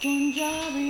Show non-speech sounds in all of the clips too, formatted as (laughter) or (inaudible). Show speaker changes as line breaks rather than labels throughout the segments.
Punjabi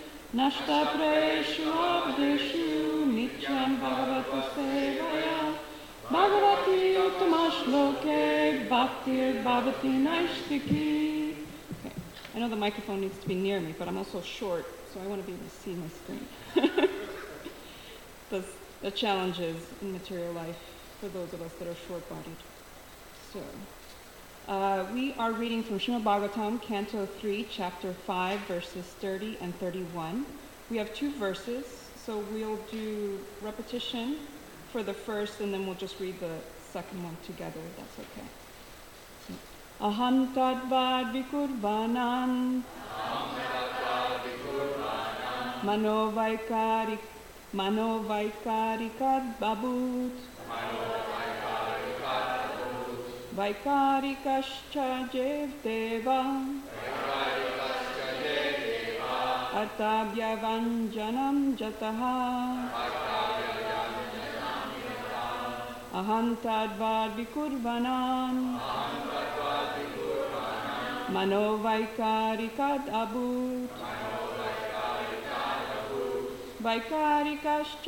Abdeshu Nityam Bhagavata Sevaya Bhagavati Uttamashloke Bhaktir Bhavati Okay, I know the microphone needs to be near me, but I'm also short, so I want to be able to see my screen. (laughs) the, the challenges in material life for those of us that are short-bodied. So, uh, we are reading from Srimad Bhagavatam, Canto 3, Chapter 5, verses 30 and 31. We have two verses, so we'll do repetition for the first, and then we'll just read the second one together, if that's okay. Aham tadvad vikurvanan manovaikarik manovaikarikat babut वैकारिकश्च अर्थाव्यवञ्जनं जतः। अहं तद्वाद्विकुर्वन् मनोवैकारिकाभूत् वैकारिकश्च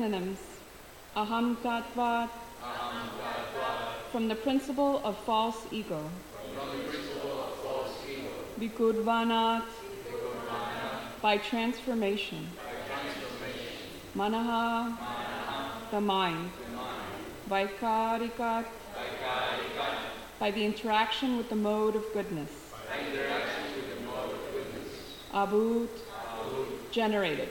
Synonyms Aham Tattva from the principle of false ego. Vikurvanat by transformation. Manaha the mind. Vaikarikat by the interaction with the mode of goodness. Abut generated.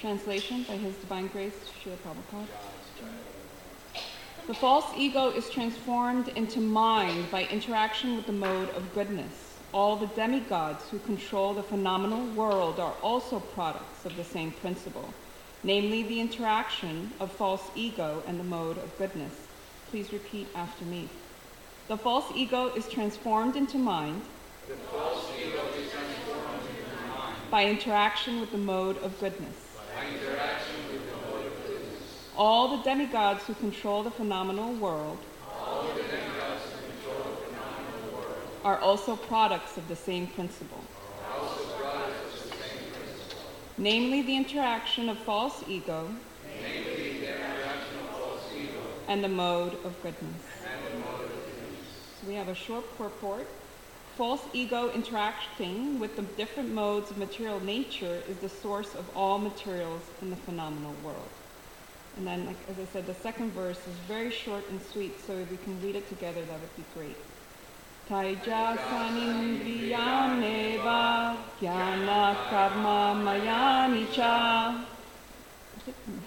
Translation by His Divine Grace, Srila Prabhupada. The false ego is transformed into mind by interaction with the mode of goodness. All the demigods who control the phenomenal world are also products of the same principle, namely the interaction of false ego and the mode of goodness. Please repeat after me. The false ego is transformed into mind by interaction with the mode of goodness. All the demigods who control the phenomenal world are also products of the same principle. Namely, the interaction of false ego and the mode of goodness. So we have a short purport. False ego interacting with the different modes of material nature is the source of all materials in the phenomenal world. And then, like, as I said, the second verse is very short and sweet, so if we can read it together, that would be great. Taija sanindriyaneva jnana karma mayanicha.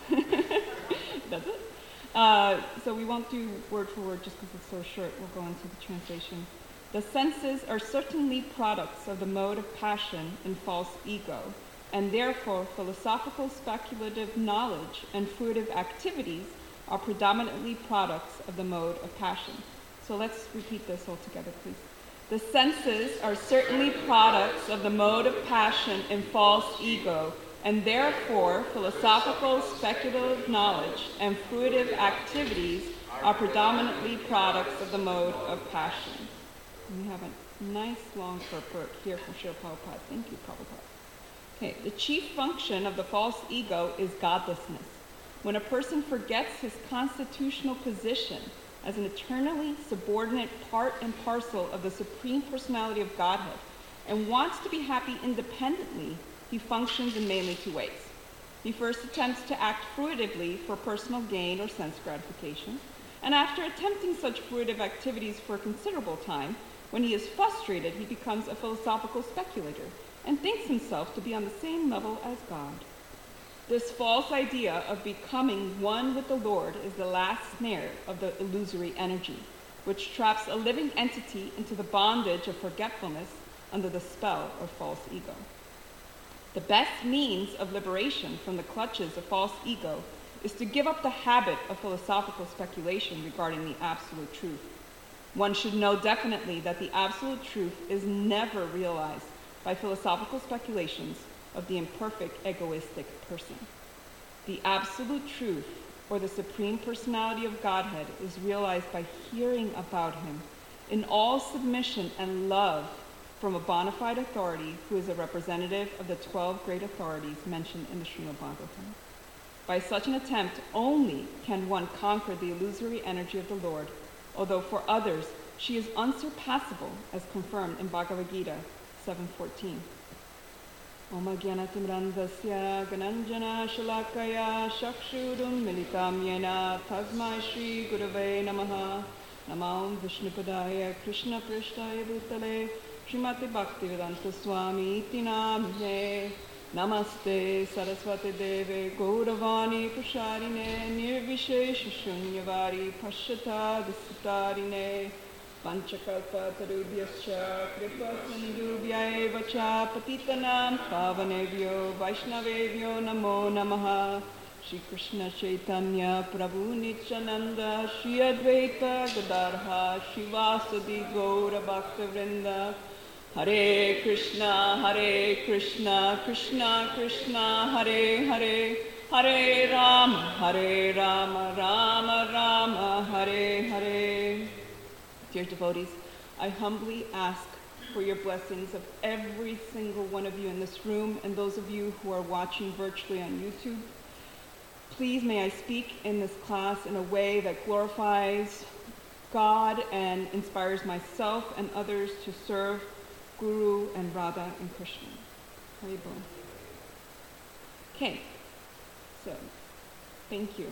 (laughs) That's it. Uh, so we won't do word for word just because it's so short. We'll go into the translation. The senses are certainly products of the mode of passion and false ego, and therefore philosophical speculative knowledge and fruitive activities are predominantly products of the mode of passion. So let's repeat this all together, please. The senses are certainly products of the mode of passion and false ego, and therefore philosophical speculative knowledge and fruitive activities are predominantly products of the mode of passion. We have a nice long purport here from Srila Prabhupada. Thank you, Prabhupada. Okay, the chief function of the false ego is godlessness. When a person forgets his constitutional position as an eternally subordinate part and parcel of the Supreme Personality of Godhead and wants to be happy independently, he functions in mainly two ways. He first attempts to act fruitively for personal gain or sense gratification, and after attempting such fruitive activities for a considerable time, when he is frustrated, he becomes a philosophical speculator and thinks himself to be on the same level as God. This false idea of becoming one with the Lord is the last snare of the illusory energy, which traps a living entity into the bondage of forgetfulness under the spell of false ego. The best means of liberation from the clutches of false ego is to give up the habit of philosophical speculation regarding the absolute truth. One should know definitely that the absolute truth is never realized by philosophical speculations of the imperfect egoistic person. The absolute truth, or the supreme personality of Godhead, is realized by hearing about him in all submission and love from a bona fide authority who is a representative of the 12 great authorities mentioned in the Srimad Bhagavatam. By such an attempt only can one conquer the illusory energy of the Lord, although for others she is unsurpassable as confirmed in Bhagavad Gita 7.14. Om Gyanatimrandasya Gananjana Shalakaya Shakshurum Militam Yena Tasmai Shri Gurave Namaha Namam Vishnupadaya Krishna Prishtaya Bhutale Bhaktivedanta Swami Iti Namhe पञ्चकल्पतरुभ्यश्च कृपसिन्धुभ्य एव च पतितनां पावनेभ्यो वैष्णवेभ्यो नमो नमः श्रीकृष्णचैतन्य प्रभु नित्यानन्द श्री अद्वैत गदार्ह शिवासदि हरे कृष्ण हरे कृष्ण कृष्ण कृष्ण हरे हरे हरे राम हरे Ram Ram Ram Hare Hare Dear devotees, I humbly ask for your blessings of every single one of you in this room and those of you who are watching virtually on YouTube. Please may I speak in this class in a way that glorifies God and inspires myself and others to serve Guru and Radha and Krishna. Haribol. Okay, so thank you.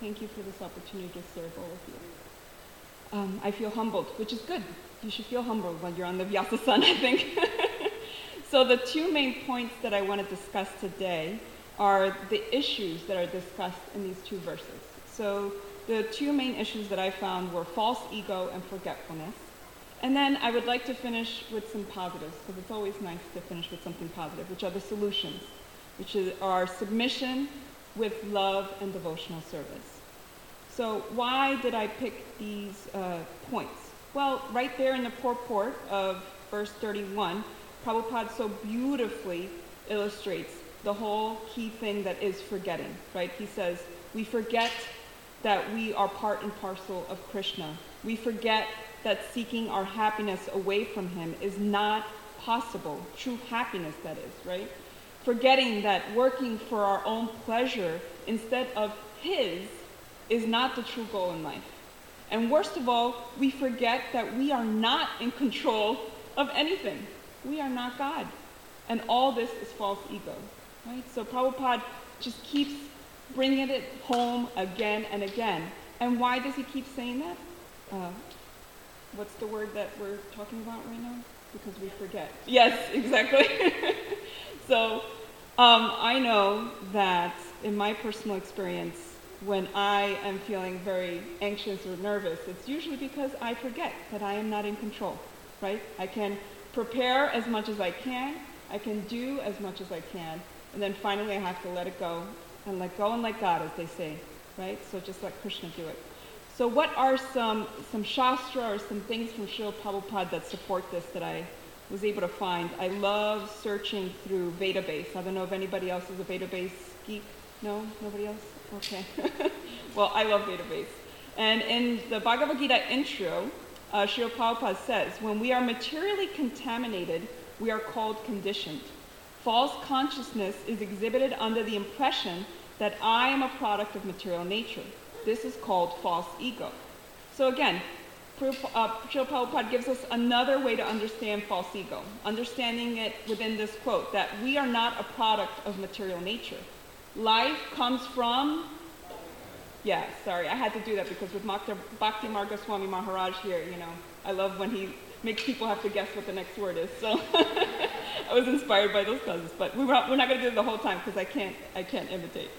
Thank you for this opportunity to serve all of you um, I feel humbled, which is good. You should feel humbled when you're on the Vyasasana, I think. (laughs) so the two main points that I want to discuss today are the issues that are discussed in these two verses. So the two main issues that I found were false ego and forgetfulness. And then I would like to finish with some positives, because it's always nice to finish with something positive, which are the solutions, which are submission with love and devotional service. So why did I pick these uh, points? Well, right there in the purport of verse 31, Prabhupada so beautifully illustrates the whole key thing that is forgetting, right? He says, we forget that we are part and parcel of Krishna. We forget that seeking our happiness away from him is not possible, true happiness, that is, right? Forgetting that working for our own pleasure instead of his is not the true goal in life. And worst of all, we forget that we are not in control of anything. We are not God. And all this is false ego. Right? So Prabhupada just keeps bringing it home again and again. And why does he keep saying that? Uh, what's the word that we're talking about right now? Because we forget. Yes, exactly. (laughs) so um, I know that in my personal experience, when I am feeling very anxious or nervous, it's usually because I forget that I am not in control, right? I can prepare as much as I can, I can do as much as I can, and then finally I have to let it go and let go and let God, as they say, right? So just let Krishna do it. So what are some, some shastra or some things from Srila Prabhupada that support this that I was able to find? I love searching through Vedabase. I don't know if anybody else is a Vedabase geek. No? Nobody else? Okay. (laughs) well, I love Vedabase. And in the Bhagavad Gita intro, uh, Srila Prabhupada says, when we are materially contaminated, we are called conditioned. False consciousness is exhibited under the impression that I am a product of material nature. This is called false ego. So again, uh, Srila Prabhupada gives us another way to understand false ego, understanding it within this quote, that we are not a product of material nature. Life comes from, yeah, sorry, I had to do that because with Bhakti Marga Swami Maharaj here, you know, I love when he makes people have to guess what the next word is. So (laughs) I was inspired by those causes, but we're not, we're not going to do it the whole time because I can't, I can't imitate.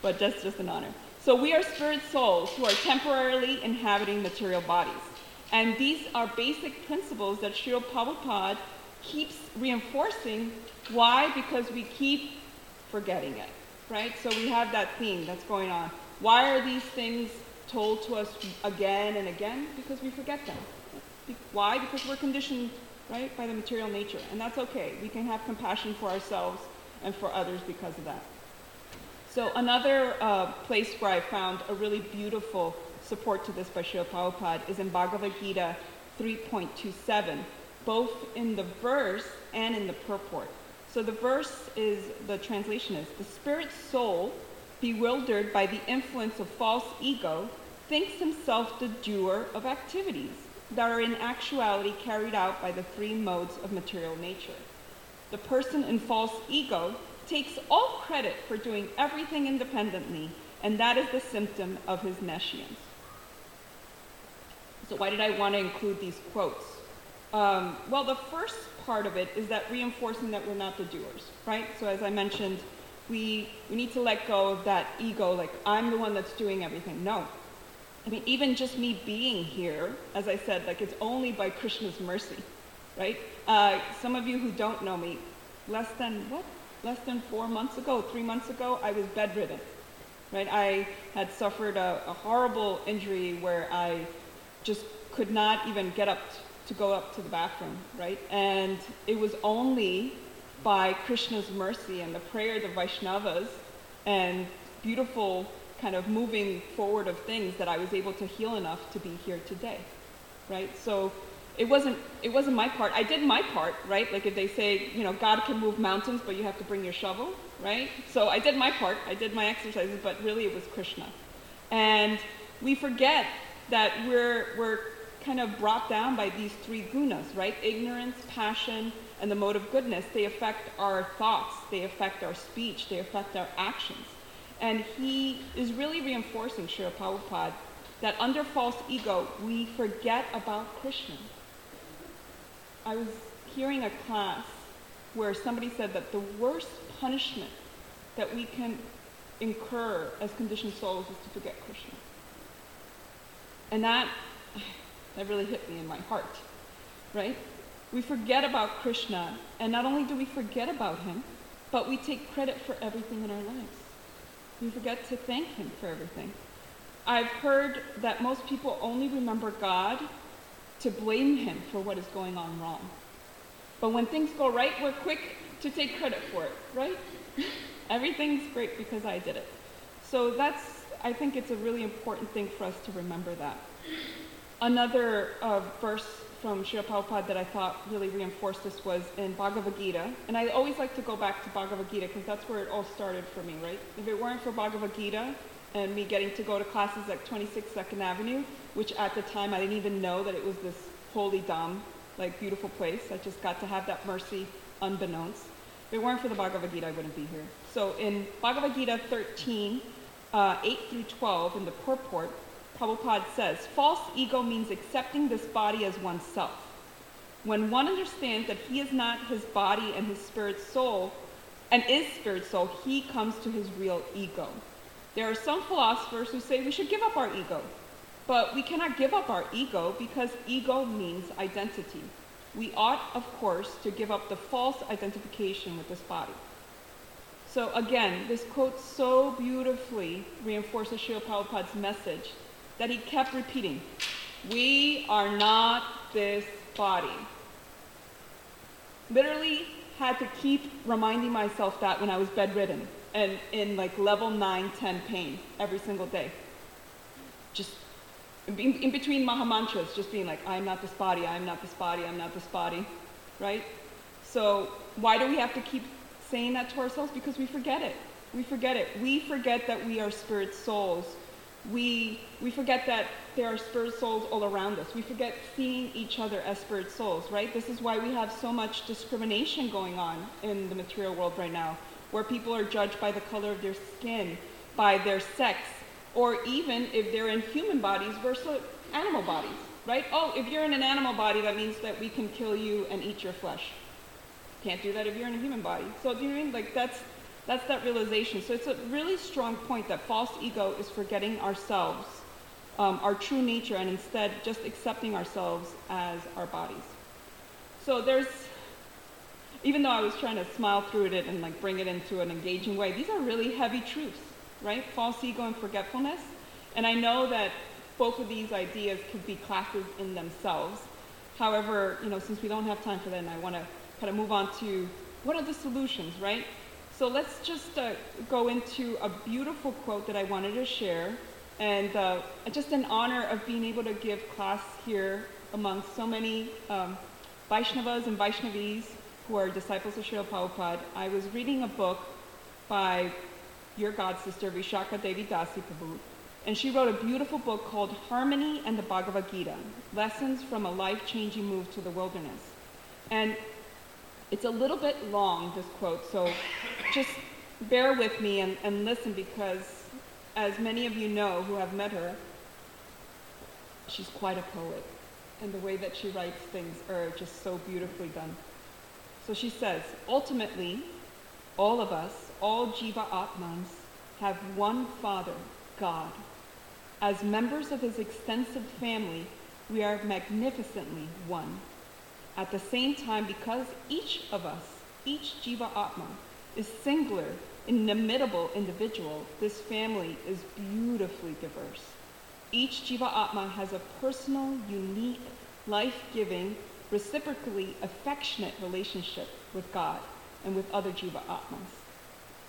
But that's just an honor. So we are spirit souls who are temporarily inhabiting material bodies. And these are basic principles that Srila Prabhupada keeps reinforcing. Why? Because we keep forgetting it right? So we have that theme that's going on. Why are these things told to us again and again? Because we forget them. Why? Because we're conditioned, right, by the material nature. And that's okay. We can have compassion for ourselves and for others because of that. So another uh, place where I found a really beautiful support to this by Srila Prabhupada is in Bhagavad Gita 3.27, both in the verse and in the purport. So the verse is, the translation is, the spirit soul, bewildered by the influence of false ego, thinks himself the doer of activities that are in actuality carried out by the three modes of material nature. The person in false ego takes all credit for doing everything independently, and that is the symptom of his nescience. So why did I want to include these quotes? Um, well, the first part of it is that reinforcing that we're not the doers, right? So as I mentioned, we, we need to let go of that ego, like I'm the one that's doing everything. No. I mean, even just me being here, as I said, like it's only by Krishna's mercy, right? Uh, some of you who don't know me, less than, what? Less than four months ago, three months ago, I was bedridden, right? I had suffered a, a horrible injury where I just could not even get up to go up to the bathroom, right? And it was only by Krishna's mercy and the prayer of the Vaishnavas and beautiful kind of moving forward of things that I was able to heal enough to be here today, right? So it wasn't it wasn't my part. I did my part, right? Like if they say, you know, God can move mountains, but you have to bring your shovel, right? So I did my part. I did my exercises, but really it was Krishna. And we forget that we're we're kind of brought down by these three gunas, right? Ignorance, passion, and the mode of goodness. They affect our thoughts, they affect our speech, they affect our actions. And he is really reinforcing, Srila Prabhupada, that under false ego, we forget about Krishna. I was hearing a class where somebody said that the worst punishment that we can incur as conditioned souls is to forget Krishna. And that that really hit me in my heart, right? We forget about Krishna, and not only do we forget about him, but we take credit for everything in our lives. We forget to thank him for everything. I've heard that most people only remember God to blame him for what is going on wrong. But when things go right, we're quick to take credit for it, right? (laughs) Everything's great because I did it. So that's, I think it's a really important thing for us to remember that. Another uh, verse from Srila Prabhupada that I thought really reinforced this was in Bhagavad Gita. And I always like to go back to Bhagavad Gita because that's where it all started for me, right? If it weren't for Bhagavad Gita and me getting to go to classes at 26 Second Avenue, which at the time I didn't even know that it was this holy dham, like beautiful place. I just got to have that mercy unbeknownst. If it weren't for the Bhagavad Gita, I wouldn't be here. So in Bhagavad Gita 13, uh, 8 through 12, in the purport, Prabhupada says, false ego means accepting this body as oneself. When one understands that he is not his body and his spirit soul, and is spirit soul, he comes to his real ego. There are some philosophers who say we should give up our ego, but we cannot give up our ego because ego means identity. We ought, of course, to give up the false identification with this body. So again, this quote so beautifully reinforces Srila Prabhupada's message that he kept repeating. We are not this body. Literally had to keep reminding myself that when I was bedridden and in like level 9, 10 pain every single day. Just in, in between Maha Mantras, just being like, I'm not this body, I'm not this body, I'm not this body, right? So why do we have to keep saying that to ourselves? Because we forget it. We forget it. We forget that we are spirit souls we, we forget that there are spirit souls all around us. We forget seeing each other as spirit souls, right? This is why we have so much discrimination going on in the material world right now, where people are judged by the color of their skin, by their sex, or even if they're in human bodies versus animal bodies, right? Oh, if you're in an animal body, that means that we can kill you and eat your flesh. Can't do that if you're in a human body. So do you mean like that's that's that realization. So it's a really strong point that false ego is forgetting ourselves, um, our true nature, and instead just accepting ourselves as our bodies. So there's, even though I was trying to smile through it and like bring it into an engaging way, these are really heavy truths, right? False ego and forgetfulness. And I know that both of these ideas could be classes in themselves. However, you know, since we don't have time for that, and I want to kind of move on to what are the solutions, right? So let's just uh, go into a beautiful quote that I wanted to share, and uh, just in honor of being able to give class here among so many um, Vaishnavas and Vaishnavis who are disciples of Srila Prabhupada. I was reading a book by your god sister Vishakha Devi Dasi Prabhu, and she wrote a beautiful book called Harmony and the Bhagavad Gita: Lessons from a Life-Changing Move to the Wilderness. And it's a little bit long, this quote, so just bear with me and, and listen because, as many of you know who have met her, she's quite a poet. And the way that she writes things are just so beautifully done. So she says, ultimately, all of us, all Jiva Atmans, have one Father, God. As members of his extensive family, we are magnificently one. At the same time, because each of us, each Jiva Atma, is singular, inimitable individual, this family is beautifully diverse. Each Jiva Atma has a personal, unique, life-giving, reciprocally affectionate relationship with God and with other Jiva Atmas.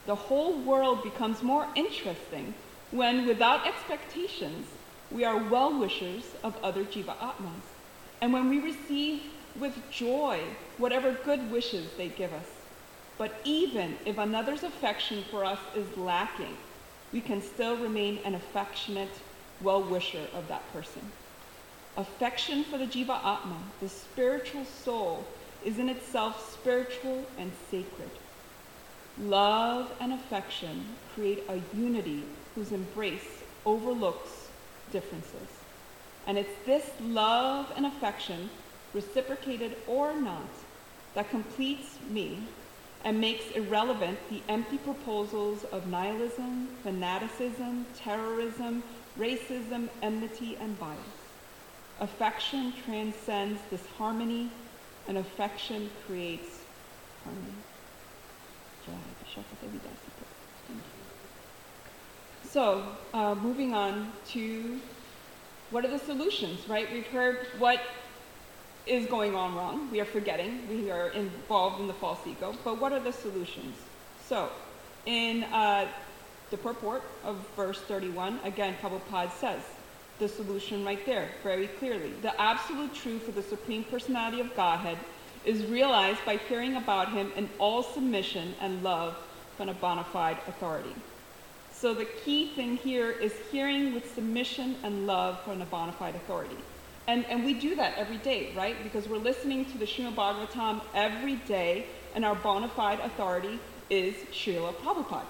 The whole world becomes more interesting when, without expectations, we are well-wishers of other Jiva Atmas. And when we receive with joy whatever good wishes they give us. But even if another's affection for us is lacking, we can still remain an affectionate well-wisher of that person. Affection for the Jiva Atma, the spiritual soul, is in itself spiritual and sacred. Love and affection create a unity whose embrace overlooks differences. And it's this love and affection reciprocated or not, that completes me and makes irrelevant the empty proposals of nihilism, fanaticism, terrorism, racism, enmity, and bias. Affection transcends this harmony, and affection creates harmony. So, uh, moving on to what are the solutions, right? We've heard what is going on wrong. We are forgetting. We are involved in the false ego. But what are the solutions? So, in uh, the purport of verse 31, again, Prabhupada says the solution right there very clearly. The absolute truth of the Supreme Personality of Godhead is realized by hearing about him in all submission and love from a bona fide authority. So the key thing here is hearing with submission and love from a bona fide authority. And, and we do that every day, right? Because we're listening to the Srimad Bhagavatam every day, and our bona fide authority is Srila Prabhupada,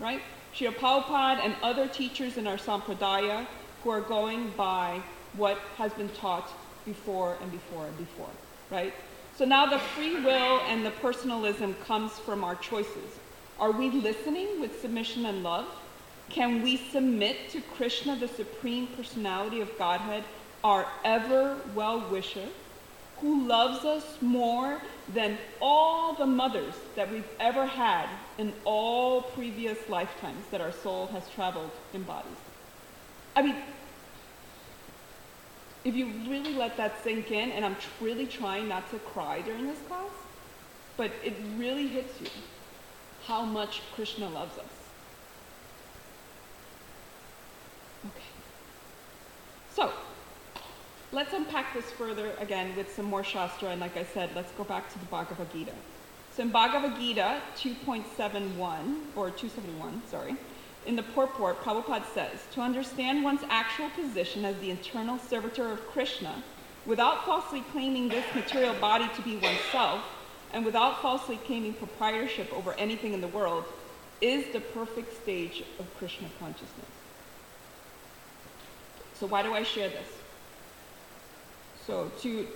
right? Srila Prabhupada and other teachers in our Sampradaya who are going by what has been taught before and before and before, right? So now the free will and the personalism comes from our choices. Are we listening with submission and love? Can we submit to Krishna, the Supreme Personality of Godhead, our ever well wisher, who loves us more than all the mothers that we've ever had in all previous lifetimes that our soul has traveled in bodies? I mean, if you really let that sink in, and I'm really trying not to cry during this class, but it really hits you how much Krishna loves us. Okay. So, let's unpack this further again with some more Shastra, and like I said, let's go back to the Bhagavad Gita. So in Bhagavad Gita 2.71, or 271, sorry, in the purport, Prabhupada says, to understand one's actual position as the eternal servitor of Krishna, without falsely claiming this material body to be oneself, and without falsely claiming proprietorship over anything in the world, is the perfect stage of Krishna consciousness. So why do I share this? So to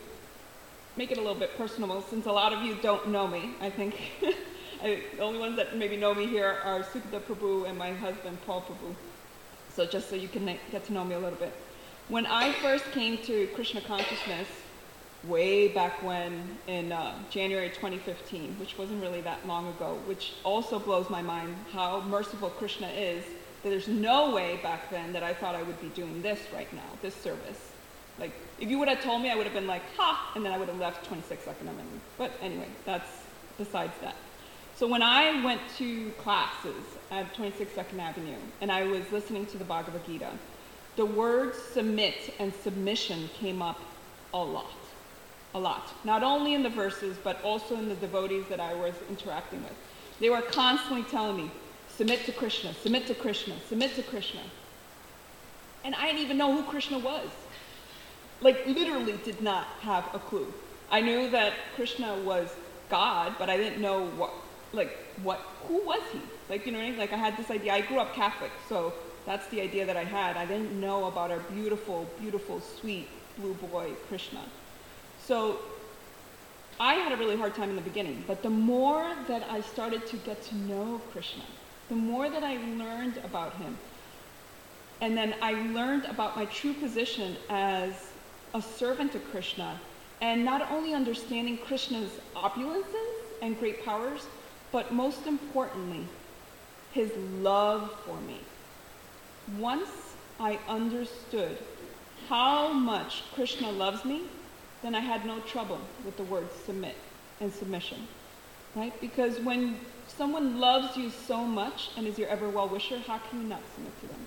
make it a little bit personal, since a lot of you don't know me, I think (laughs) I, the only ones that maybe know me here are Sukada Prabhu and my husband Paul Prabhu. So just so you can get to know me a little bit. When I first came to Krishna consciousness, way back when in uh, January 2015, which wasn't really that long ago, which also blows my mind how merciful Krishna is. That there's no way back then that I thought I would be doing this right now, this service. Like, if you would have told me, I would have been like, ha, and then I would have left 26 Second Amendment. But anyway, that's besides that. So when I went to classes at 26 Second Avenue and I was listening to the Bhagavad Gita, the words submit and submission came up a lot. A lot. Not only in the verses, but also in the devotees that I was interacting with. They were constantly telling me, submit to Krishna, submit to Krishna, submit to Krishna. And I didn't even know who Krishna was like literally did not have a clue. I knew that Krishna was God, but I didn't know what, like, what, who was he? Like, you know what I mean? Like, I had this idea. I grew up Catholic, so that's the idea that I had. I didn't know about our beautiful, beautiful, sweet blue boy Krishna. So I had a really hard time in the beginning, but the more that I started to get to know Krishna, the more that I learned about him, and then I learned about my true position as a servant to Krishna, and not only understanding Krishna's opulences and great powers, but most importantly, his love for me. Once I understood how much Krishna loves me, then I had no trouble with the word submit and submission. Right? Because when someone loves you so much and is your ever well wisher, how can you not submit to them?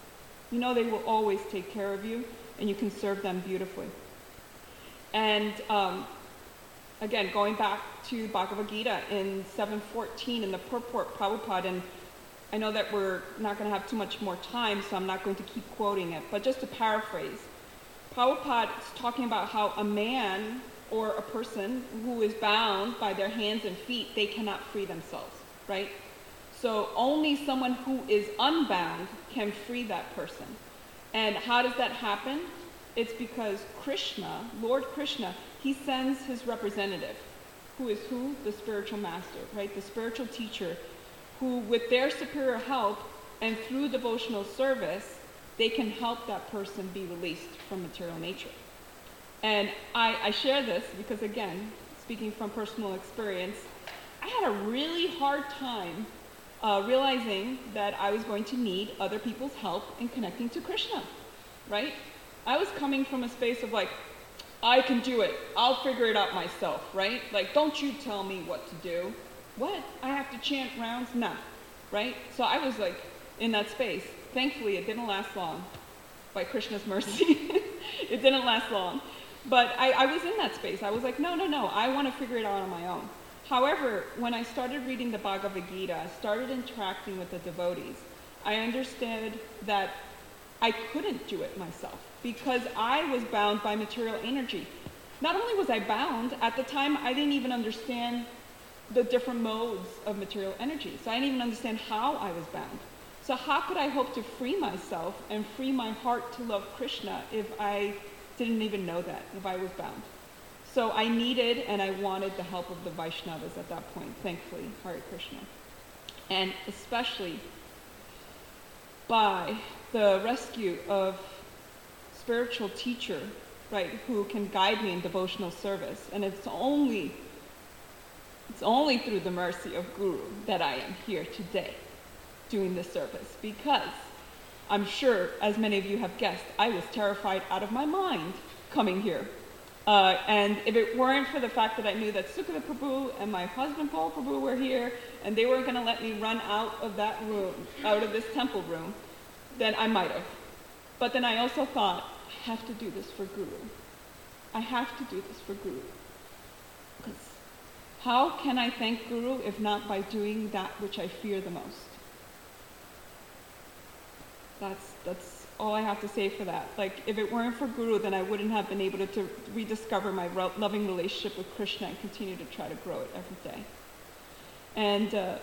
You know they will always take care of you and you can serve them beautifully. And um, again, going back to Bhagavad Gita in 714 in the purport Prabhupada, and I know that we're not going to have too much more time, so I'm not going to keep quoting it, but just to paraphrase, Prabhupada is talking about how a man or a person who is bound by their hands and feet, they cannot free themselves, right? So only someone who is unbound can free that person. And how does that happen? It's because Krishna, Lord Krishna, he sends his representative, who is who? The spiritual master, right? The spiritual teacher, who, with their superior help and through devotional service, they can help that person be released from material nature. And I, I share this because, again, speaking from personal experience, I had a really hard time uh, realizing that I was going to need other people's help in connecting to Krishna, right? I was coming from a space of like, I can do it. I'll figure it out myself, right? Like, don't you tell me what to do. What? I have to chant rounds? Nah, right? So I was like in that space. Thankfully, it didn't last long. By Krishna's mercy, (laughs) it didn't last long. But I, I was in that space. I was like, no, no, no, I want to figure it out on my own. However, when I started reading the Bhagavad Gita, started interacting with the devotees, I understood that I couldn't do it myself because I was bound by material energy. Not only was I bound, at the time I didn't even understand the different modes of material energy. So I didn't even understand how I was bound. So how could I hope to free myself and free my heart to love Krishna if I didn't even know that, if I was bound? So I needed and I wanted the help of the Vaishnavas at that point, thankfully, Hare Krishna. And especially by the rescue of spiritual teacher, right, who can guide me in devotional service. And it's only it's only through the mercy of Guru that I am here today doing this service because I'm sure, as many of you have guessed, I was terrified out of my mind coming here. Uh, and if it weren't for the fact that I knew that Sukadeva Prabhu and my husband Paul Prabhu were here, and they weren't going to let me run out of that room, out of this temple room, then I might have. But then I also thought, I have to do this for Guru. I have to do this for Guru. Because how can I thank Guru if not by doing that which I fear the most? That's, that's all I have to say for that. Like, if it weren't for Guru, then I wouldn't have been able to, to rediscover my loving relationship with Krishna and continue to try to grow it every day. And uh,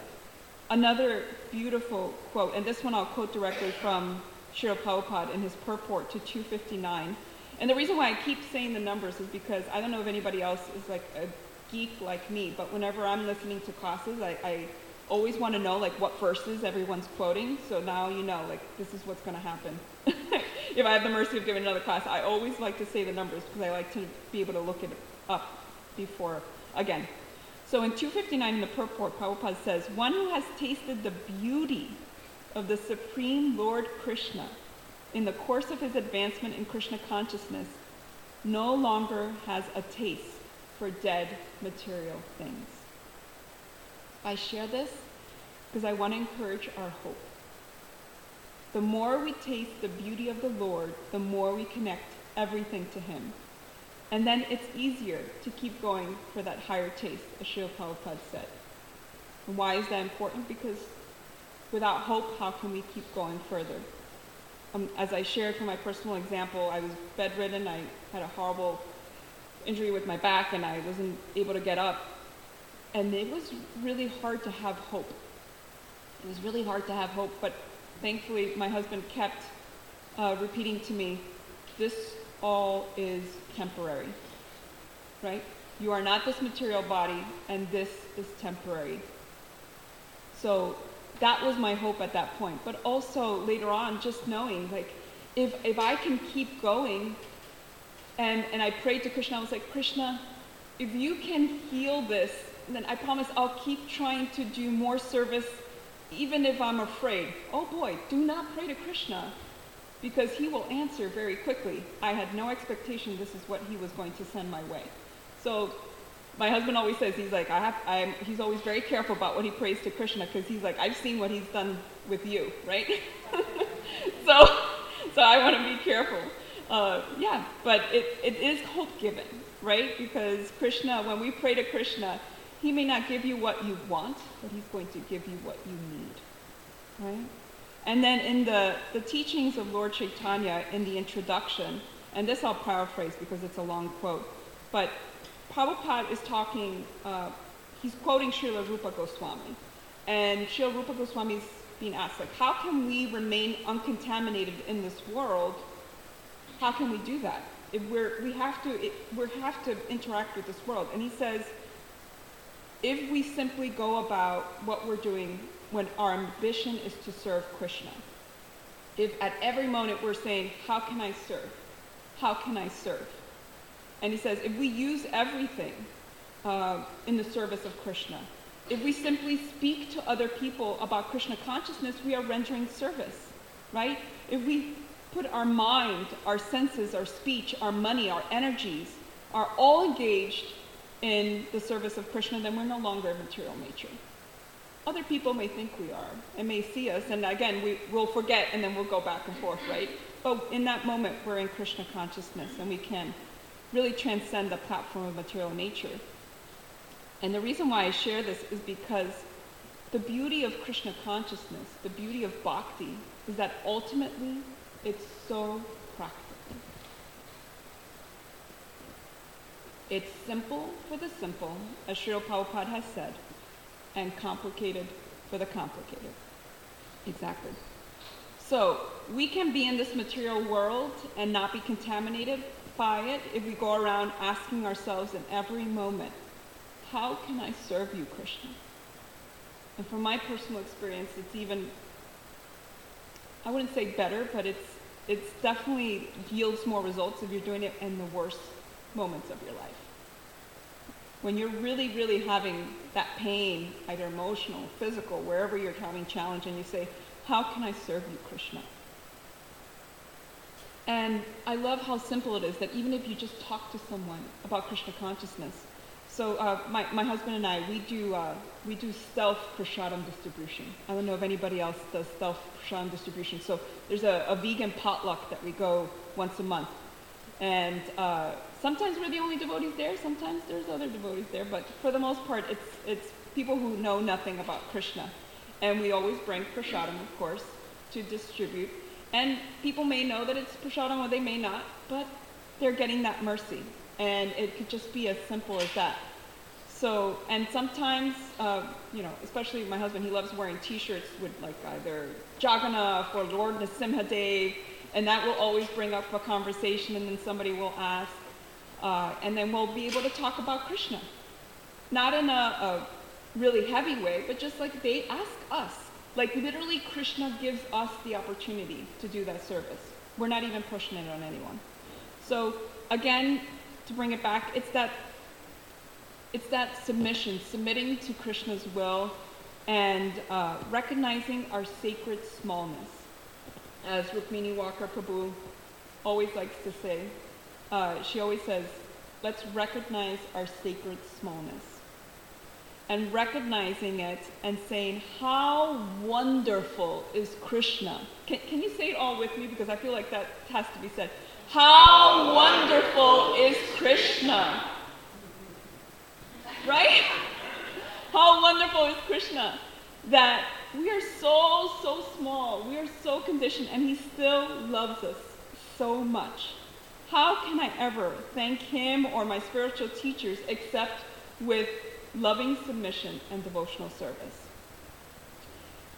another beautiful quote, and this one I'll quote directly from Srila Prabhupada in his purport to 259. And the reason why I keep saying the numbers is because I don't know if anybody else is like a geek like me, but whenever I'm listening to classes, I, I always want to know like what verses everyone's quoting. So now you know like this is what's going to happen. (laughs) if I have the mercy of giving another class, I always like to say the numbers because I like to be able to look it up before again. So in 259 in the purport, Prabhupada says, one who has tasted the beauty of the Supreme Lord Krishna in the course of his advancement in Krishna consciousness no longer has a taste for dead material things. I share this because I want to encourage our hope. The more we taste the beauty of the Lord, the more we connect everything to Him. And then it's easier to keep going for that higher taste, as Srila Prabhupada said. And why is that important? Because without hope, how can we keep going further? Um, as I shared from my personal example, I was bedridden. I had a horrible injury with my back, and I wasn't able to get up. And it was really hard to have hope. It was really hard to have hope, but thankfully, my husband kept uh, repeating to me, This all is temporary. Right? You are not this material body, and this is temporary. So that was my hope at that point. But also later on, just knowing, like, if, if I can keep going, and, and I prayed to Krishna, I was like, Krishna, if you can heal this, then I promise I'll keep trying to do more service, even if I'm afraid. Oh boy, do not pray to Krishna, because he will answer very quickly. I had no expectation this is what he was going to send my way. So my husband always says he's like I have I'm, he's always very careful about what he prays to Krishna because he's like I've seen what he's done with you, right? (laughs) so so I want to be careful. Uh, yeah, but it, it is hope given, right? Because Krishna, when we pray to Krishna, he may not give you what you want, but he's going to give you what you need, right? And then in the, the teachings of Lord Chaitanya in the introduction, and this I'll paraphrase because it's a long quote, but Prabhupada is talking, uh, he's quoting Srila Rupa Goswami. And Srila Rupa Goswami is being asked, like, how can we remain uncontaminated in this world? How can we do that? If we're, we have to, it, we have to interact with this world. And he says, if we simply go about what we're doing when our ambition is to serve Krishna, if at every moment we're saying, how can I serve? How can I serve? And he says, if we use everything uh, in the service of Krishna, if we simply speak to other people about Krishna consciousness, we are rendering service, right? If we put our mind, our senses, our speech, our money, our energies are all engaged in the service of Krishna, then we're no longer material nature. Other people may think we are and may see us, and again, we, will forget and then we'll go back and forth, right? But in that moment, we're in Krishna consciousness and we can really transcend the platform of material nature. And the reason why I share this is because the beauty of Krishna consciousness, the beauty of bhakti, is that ultimately it's so practical. It's simple for the simple, as Srila Prabhupada has said, and complicated for the complicated. Exactly. So we can be in this material world and not be contaminated by it if we go around asking ourselves in every moment, how can I serve you, Krishna? And from my personal experience, it's even, I wouldn't say better, but it's, it's definitely yields more results if you're doing it in the worst moments of your life. When you're really, really having that pain, either emotional, physical, wherever you're having challenge, and you say, how can I serve you, Krishna? And I love how simple it is that even if you just talk to someone about Krishna consciousness, so uh, my, my husband and I, we do, uh, we do stealth prasadam distribution. I don't know if anybody else does self prasadam distribution. So there's a, a vegan potluck that we go once a month. And uh, sometimes we're the only devotees there, sometimes there's other devotees there, but for the most part, it's, it's people who know nothing about Krishna. And we always bring prasadam, of course, to distribute. And people may know that it's prasadam or they may not, but they're getting that mercy. And it could just be as simple as that. So, and sometimes, uh, you know, especially my husband, he loves wearing T-shirts with like either Jagannath or Lord Nrsimhadev, and that will always bring up a conversation, and then somebody will ask, uh, and then we'll be able to talk about Krishna, not in a, a really heavy way, but just like they ask us. Like literally, Krishna gives us the opportunity to do that service. We're not even pushing it on anyone. So again, to bring it back, it's that it's that submission, submitting to Krishna's will, and uh, recognizing our sacred smallness. As Rukmini Walker Prabhu always likes to say, uh, she always says, let's recognize our sacred smallness. And recognizing it and saying, how wonderful is Krishna. Can, can you say it all with me? Because I feel like that has to be said. How wonderful is Krishna. Right? How wonderful is Krishna that we are so, so small. We are so conditioned, and He still loves us so much. How can I ever thank Him or my spiritual teachers except with loving submission and devotional service?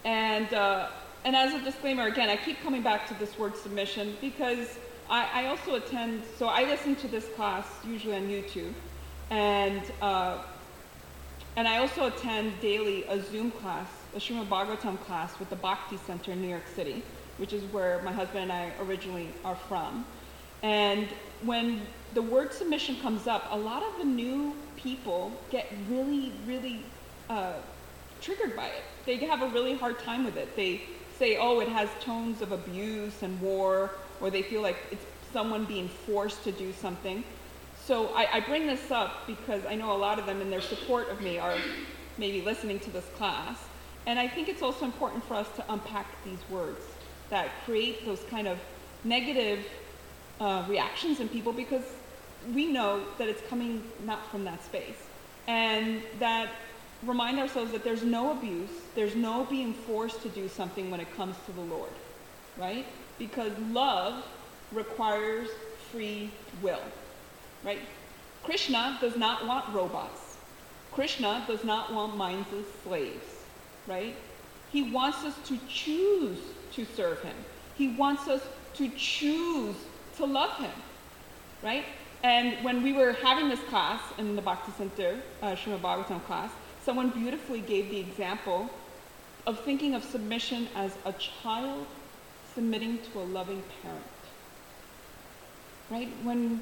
And, uh, and as a disclaimer, again, I keep coming back to this word submission because I, I also attend, so I listen to this class usually on YouTube. And, uh, and I also attend daily a Zoom class, a Srimad Bhagavatam class with the Bhakti Center in New York City, which is where my husband and I originally are from. And when the word submission comes up, a lot of the new people get really, really uh, triggered by it. They have a really hard time with it. They say, oh, it has tones of abuse and war, or they feel like it's someone being forced to do something. So I, I, bring this up because I know a lot of them in their support of me are maybe listening to this class. And I think it's also important for us to unpack these words that create those kind of negative uh, reactions in people because we know that it's coming not from that space. And that remind ourselves that there's no abuse, there's no being forced to do something when it comes to the Lord, right? Because love requires free will right? Krishna does not want robots. Krishna does not want minds as slaves, right? He wants us to choose to serve him. He wants us to choose to love him, right? And when we were having this class in the Bhakti Center, uh, Srimad Bhagavatam class, someone beautifully gave the example of thinking of submission as a child submitting to a loving parent. Right? When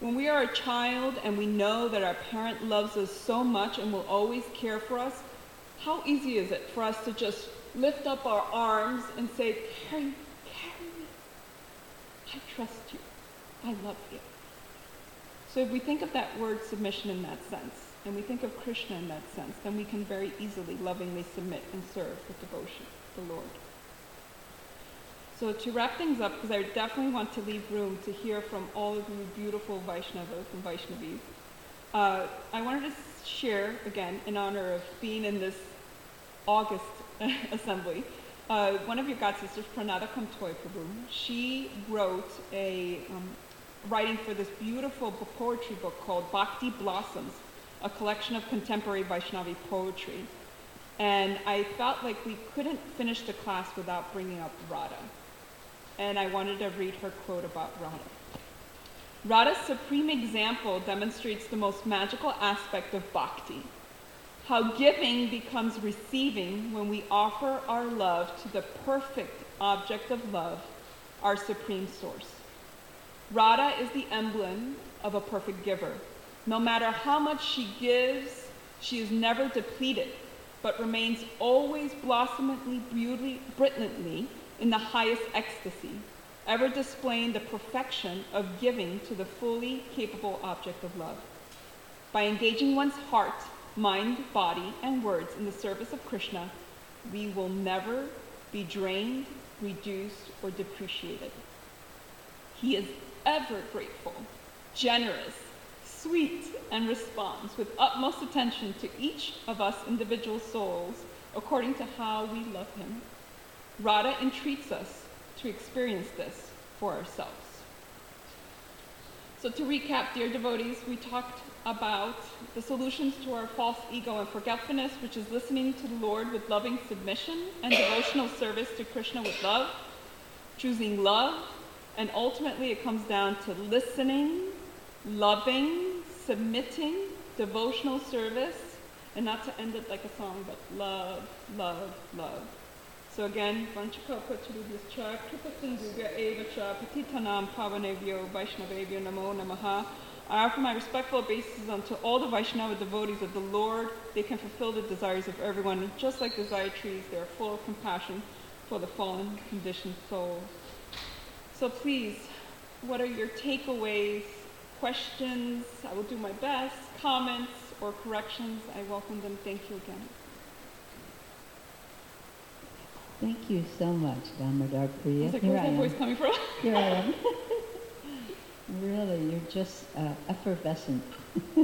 when we are a child and we know that our parent loves us so much and will always care for us, how easy is it for us to just lift up our arms and say, carry, me, carry me. I trust you. I love you. So if we think of that word submission in that sense, and we think of Krishna in that sense, then we can very easily lovingly submit and serve with devotion the Lord. So to wrap things up, because I definitely want to leave room to hear from all of you beautiful Vaishnavas and Vaishnavis, uh, I wanted to share, again, in honor of being in this August (laughs) assembly, uh, one of your god sisters, Pranada Comtois Prabhu, she wrote a um, writing for this beautiful poetry book called Bhakti Blossoms, a collection of contemporary Vaishnavi poetry. And I felt like we couldn't finish the class without bringing up Radha. And I wanted to read her quote about Radha. Radha's supreme example demonstrates the most magical aspect of bhakti how giving becomes receiving when we offer our love to the perfect object of love, our supreme source. Radha is the emblem of a perfect giver. No matter how much she gives, she is never depleted, but remains always blossomingly, brilliantly in the highest ecstasy, ever displaying the perfection of giving to the fully capable object of love. By engaging one's heart, mind, body, and words in the service of Krishna, we will never be drained, reduced, or depreciated. He is ever grateful, generous, sweet, and responds with utmost attention to each of us individual souls according to how we love him. Radha entreats us to experience this for ourselves. So, to recap, dear devotees, we talked about the solutions to our false ego and forgetfulness, which is listening to the Lord with loving submission and devotional service to Krishna with love, choosing love, and ultimately it comes down to listening, loving, submitting, devotional service, and not to end it like a song, but love, love, love. So again, Vanchakapachurubhyascha Kripasindhuga Eva Cha Patitanam Pavanevyo Vaishnavevyo Namo Namaha. I offer my respectful obeisances unto all the Vaishnava devotees of the Lord. They can fulfill the desires of everyone. Just like desire trees, they are full of compassion for the fallen, conditioned souls. So please, what are your takeaways, questions? I will do my best. Comments or corrections, I welcome them. Thank you again.
Thank you so much, Damodar Priya.
I was like, where's that voice coming from? (laughs)
Here I am. (laughs) really, you're just uh, effervescent. (laughs)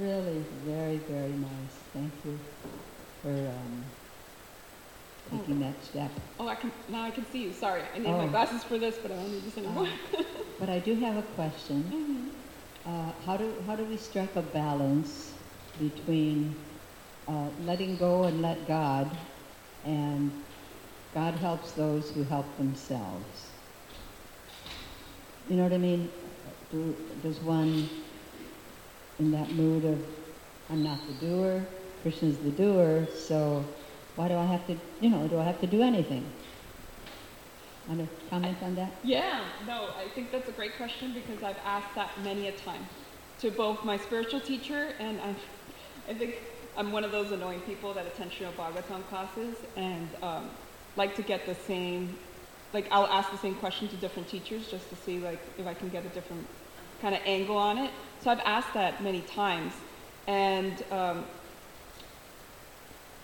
really, very, very nice. Thank you for um, taking oh. that step.
Oh, I can now I can see you. Sorry, I need oh. my glasses for this, but I don't need this anymore.
Uh, but I do have a question. Mm-hmm. Uh, how do how do we strike a balance between uh, letting go and let God and God helps those who help themselves. You know what I mean? Do, does one, in that mood of, I'm not the doer, Krishna's the doer, so why do I have to, you know, do I have to do anything? Want to comment on that?
Yeah, no, I think that's a great question because I've asked that many a time to both my spiritual teacher and I, I think I'm one of those annoying people that attend Srimad Bhagavatam classes and um, like to get the same, like I'll ask the same question to different teachers just to see like if I can get a different kind of angle on it. So I've asked that many times, and um,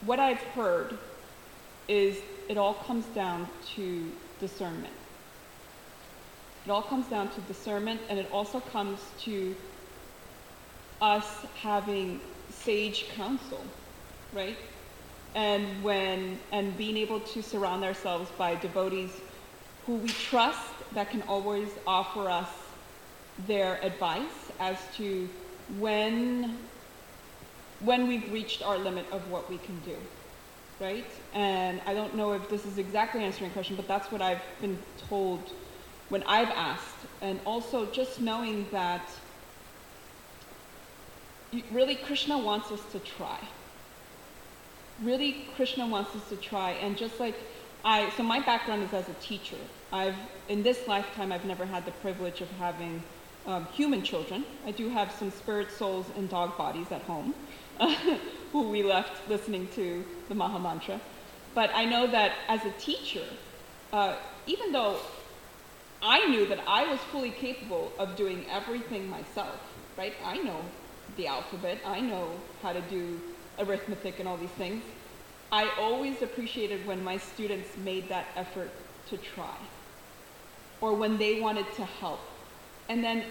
what I've heard is it all comes down to discernment. It all comes down to discernment, and it also comes to us having sage counsel, right? And when and being able to surround ourselves by devotees who we trust that can always offer us their advice as to when when we've reached our limit of what we can do right and i don't know if this is exactly answering your question but that's what i've been told when i've asked and also just knowing that really Krishna wants us to try. Really, Krishna wants us to try. And just like I, so my background is as a teacher. I've, in this lifetime, I've never had the privilege of having um, human children. I do have some spirit souls in dog bodies at home (laughs) who we left listening to the Maha Mantra. But I know that as a teacher, uh, even though I knew that I was fully capable of doing everything myself, right? I know the alphabet, I know how to do arithmetic and all these things. I always appreciated when my students made that effort to try or when they wanted to help. And then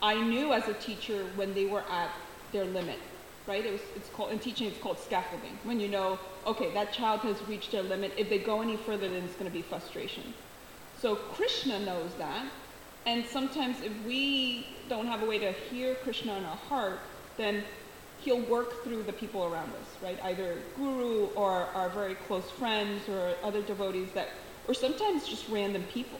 I knew as a teacher when they were at their limit, right? It was, it's called, in teaching, it's called scaffolding. When you know, okay, that child has reached their limit. If they go any further, then it's going to be frustration. So Krishna knows that. And sometimes if we don't have a way to hear Krishna in our heart, then he'll work through the people around us, right? Either guru or our very close friends or other devotees that, or sometimes just random people,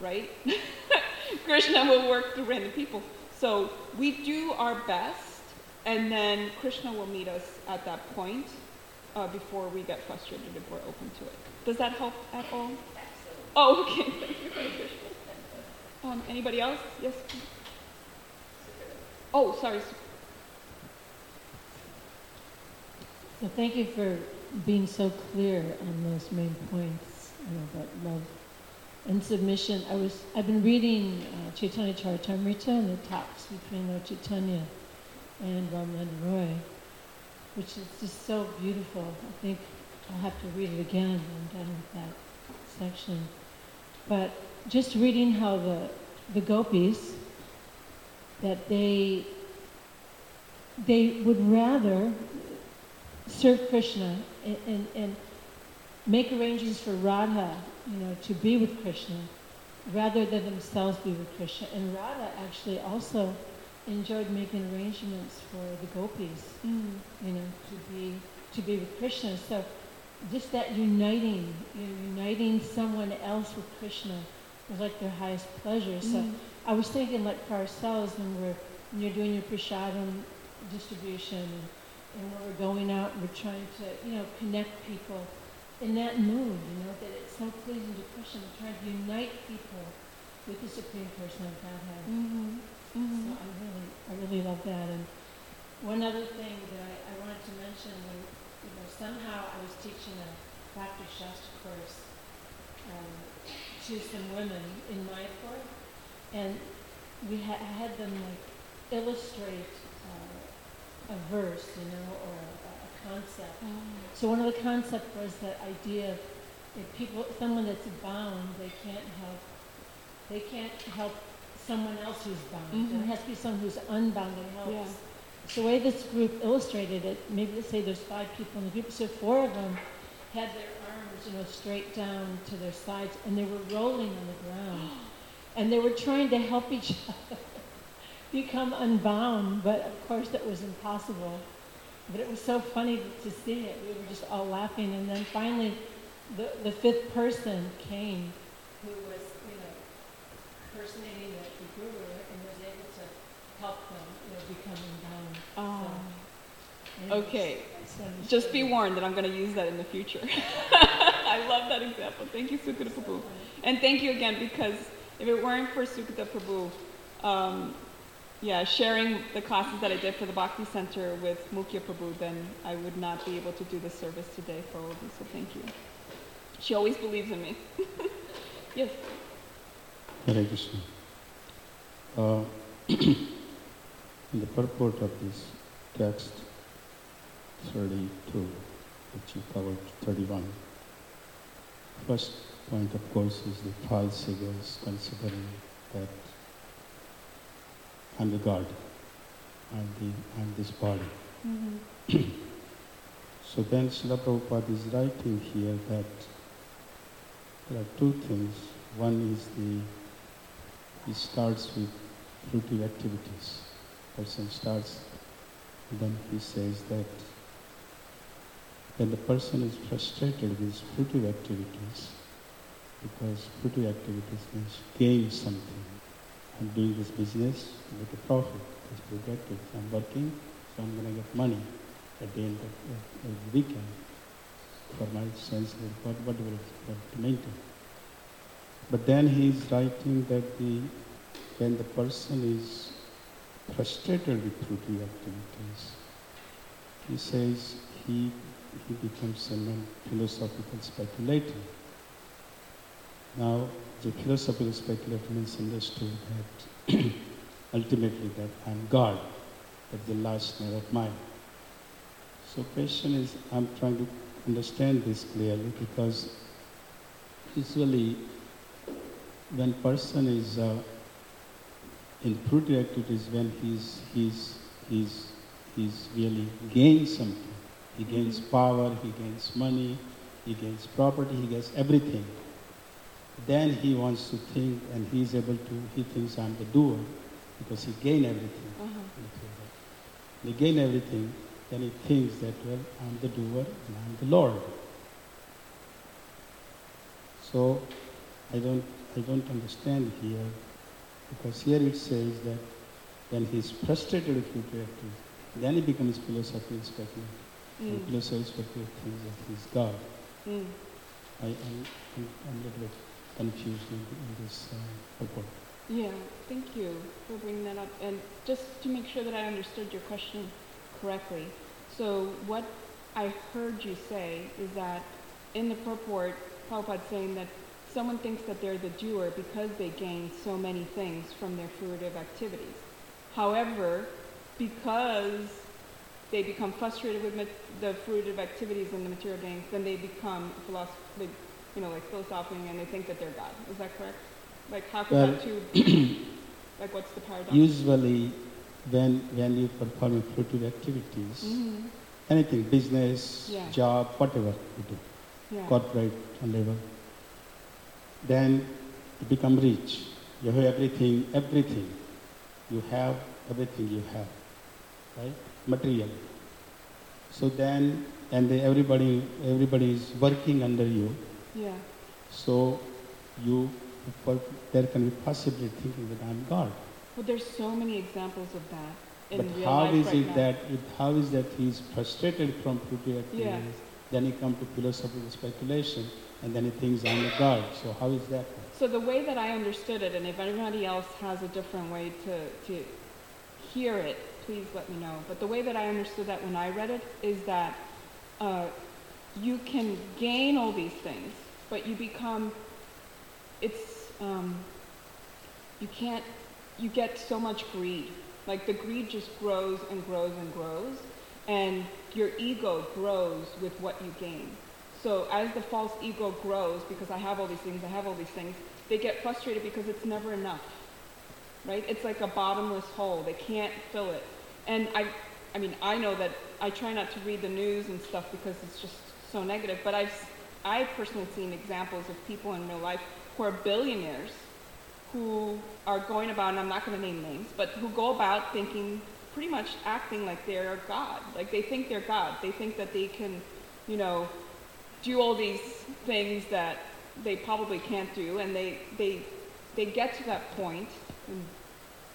right? (laughs) Krishna will work through random people. So we do our best, and then Krishna will meet us at that point uh, before we get frustrated if we're open to it. Does that help at all? Oh, okay. (laughs) Thank you, Krishna. Um, anybody else? Yes. Oh, sorry.
So thank you for being so clear on those main points, you know, about love and submission. I was, I've been reading uh, Chaitanya Charitamrita and the talks between Lord Chaitanya and um, Ramananda Roy, which is just so beautiful. I think I'll have to read it again when I'm done with that section. But just reading how the, the gopis, that they, they would rather serve Krishna and, and, and make arrangements for Radha, you know, to be with Krishna, rather than themselves be with Krishna. And Radha actually also enjoyed making arrangements for the gopis,
Mm.
you know, to be to be with Krishna. So just that uniting, you know, uniting someone else with Krishna was like their highest pleasure. So
Mm.
I was thinking like for ourselves when we're when you're doing your prasadam distribution and, and when we're going out and we're trying to, you know, connect people in that mood, you know, that it's so pleasing to Krishna, trying to unite people with the Supreme Person of Godhead.
Mm-hmm.
So I really, I really love that. And one other thing that I, I wanted to mention, when, you know, somehow I was teaching a Bhakti Shastri course um, to some women in Mayapur, and we ha- I had them like illustrate uh, a verse, you know, or a, a concept. So one of the concepts was that idea of if people, someone that's bound, they can't help, they can't help someone else who's bound.
Mhm.
It has to be someone who's unbound that helps.
Yeah.
So the way this group illustrated it, maybe let's say there's five people in the group, so four of them had their arms, you know, straight down to their sides, and they were rolling on the ground, (gasps) and they were trying to help each other (laughs) become unbound, but of course that was impossible. But it was so funny to see it. We were just all laughing, and then finally, the the fifth person came, who was, you know, personating the, the guru, and was able to help them, you know.
Oh.
Anyways,
Okay.
so
Just be warned that I'm going to use that in the future. (laughs) I love that example. Thank you, Sukata Prabhu. And thank you again because if it weren't for Sukata Prabhu, um, yeah, sharing the classes that I did for the Bhakti Center with Mukhya Prabhu, then I would not be able to do the service today for all of you. So thank you. She always believes in me. (laughs) yes.
Hare Krishna. Uh, in (clears throat) the purport of this text 32, which you covered 31, first point, of course, is the five figures considering that I'm the God, I'm, the, I'm this body.
Mm-hmm. (clears throat)
So then Srila Prabhupada is writing here that there are two things. One is the, he starts with fruitive activities. Person starts, then he says that when the person is frustrated with fruitive activities, because fruitive activities means gain something. I'm doing this business with a profit, it's projected. I'm working, so I'm going to get money at the end of, the weekend for my sense whatever it's to maintain. But then he is writing that the, when the person is frustrated with fruitive activities, he says he, he becomes a non-philosophical speculator. Now, the philosophical speculator misunderstood that (clears throat) ultimately that I'm God, that's the last name of mine. So question is, I'm trying to understand this clearly because usually when person is uh, in fruitive activities, when he's, he's, he's, he's really gains something. He gains power, he gains money, he gains property, he gets everything. Then he wants to think and he's able to, he thinks I'm the doer because he gained everything.
Uh-huh.
He gain everything, then he thinks that, well, I'm the doer and I'm the Lord. So I don't, I don't understand here because here it says that when he's frustrated with activity, then he becomes philosophical speculator. And
Mm.
philosophical thinks that he's God.
Mm.
I, I'm a little bit confused in, in this uh, purport.
Yeah, thank you for bringing that up. And just to make sure that I understood your question correctly. So what I heard you say is that in the purport, Prabhupada's saying that someone thinks that they're the doer because they gain so many things from their fruitive activities. However, because they become frustrated with mat- the fruitive activities and the material gains, then they become philosoph- you know, like philosophizing and they think that they're God. Is that correct? Like how could
Well,
that two, (clears throat) like what's the paradox?
Usually, when, when you perform fruitive activities,
hmm
anything, business,
Yeah.
job, whatever you do,
Yeah.
corporate level, then you become rich. You have everything, everything. You have everything you have, right? Material. So then, and they, everybody, everybody is working under you.
Yeah.
So you, there can be possibly thinking that I'm God.
Well, there's so many examples of that in
but how is
right
it
now.
that it, how is that he's frustrated from fruitive?
Yeah.
Then he comes to philosophical speculation, and then he thinks I'm a God. So how is that?
So the way that I understood it, and if anybody else has a different way to, to hear it, please let me know. But the way that I understood that when I read it is that uh, you can gain all these things, but you become, it's, um, you can't, you get so much greed. Like the greed just grows and grows and grows, and your ego grows with what you gain. So as the false ego grows, because I have all these things, I have all these things, they get frustrated because it's never enough. Right? It's like a bottomless hole. They can't fill it. And I I mean, I know that I try not to read the news and stuff because it's just so negative, but I've I've personally seen examples of people in real life who are billionaires who are going about, and I'm not going to name names, but who go about thinking, pretty much acting like they're God. Like they think they're God. They think that they can, you know, do all these things that they probably can't do, and they they they get to that point,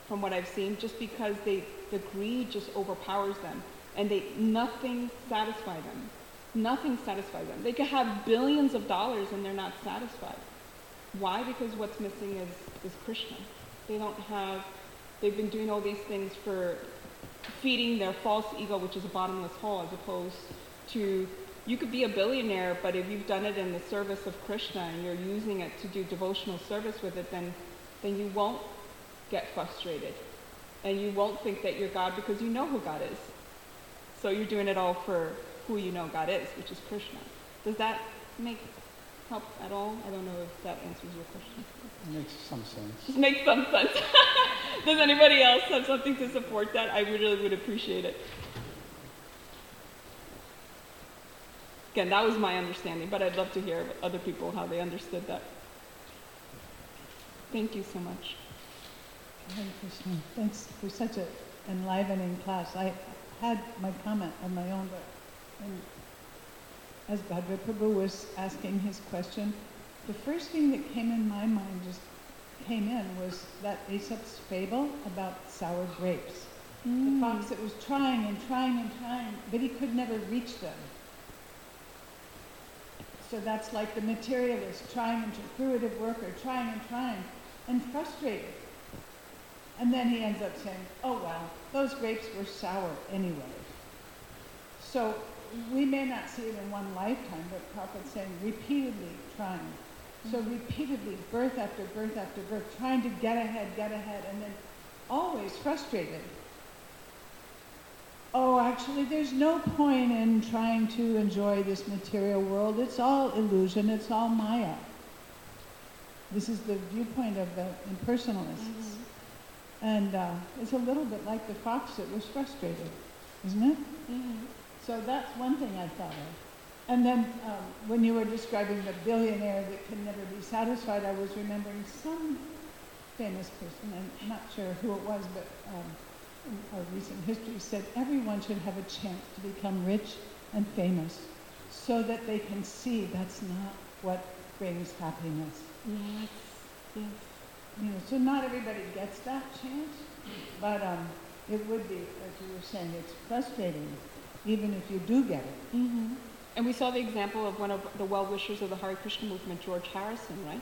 from what I've seen, just because they the greed just overpowers them, and they nothing satisfies them. Nothing satisfies them. They could have billions of dollars and they're not satisfied. Why? Because what's missing is, is Krishna. They don't have, they've been doing all these things for feeding their false ego, which is a bottomless hole, as opposed to, you could be a billionaire, but if you've done it in the service of Krishna and you're using it to do devotional service with it, then, then you won't get frustrated. And you won't think that you're God because you know who God is. So you're doing it all for who you know God is, which is Krishna. Does that make help at all? I don't know if that answers your question.
It Makes some sense.
Just makes some sense. (laughs) Does anybody else have something to support that? I really would appreciate it. Again, that was my understanding, but I'd love to hear other people how they understood that. Thank you so much.
Hare Krishna. Thanks for such an enlivening class. I had my comment of my own, but and as Bhadra Prabhu was asking his question, the first thing that came in my mind just came in was that Aesop's fable about sour grapes. The mm. fox that was trying and trying and trying, but he could never reach them. So that's like the materialist trying and fruitive worker trying and trying and frustrated. And then he ends up saying, oh well, those grapes were sour anyway. So we may not see it in one lifetime, but Prabhupada's saying repeatedly trying. So mm-hmm. repeatedly, birth after birth after birth, trying to get ahead, get ahead, and then always frustrated. Oh, actually, there's no point in trying to enjoy this material world. It's all illusion, it's all Maya. This is the viewpoint of the impersonalists. And uh, it's a little bit like the fox that was frustrated, isn't it?
Mm-hmm.
So that's one thing I thought of. And then um, when you were describing the billionaire that can never be satisfied, I was remembering some famous person, I'm not sure who it was, but um, in our recent history said everyone should have a chance to become rich and famous so that they can see that's not what brings happiness.
Yes. Yes.
You know, so not everybody gets that chance, but um, it would be, as you were saying, it's frustrating, even if you do get it.
Mm-hmm. And we saw the example of one of the well-wishers of the Hare Krishna movement, George Harrison, right?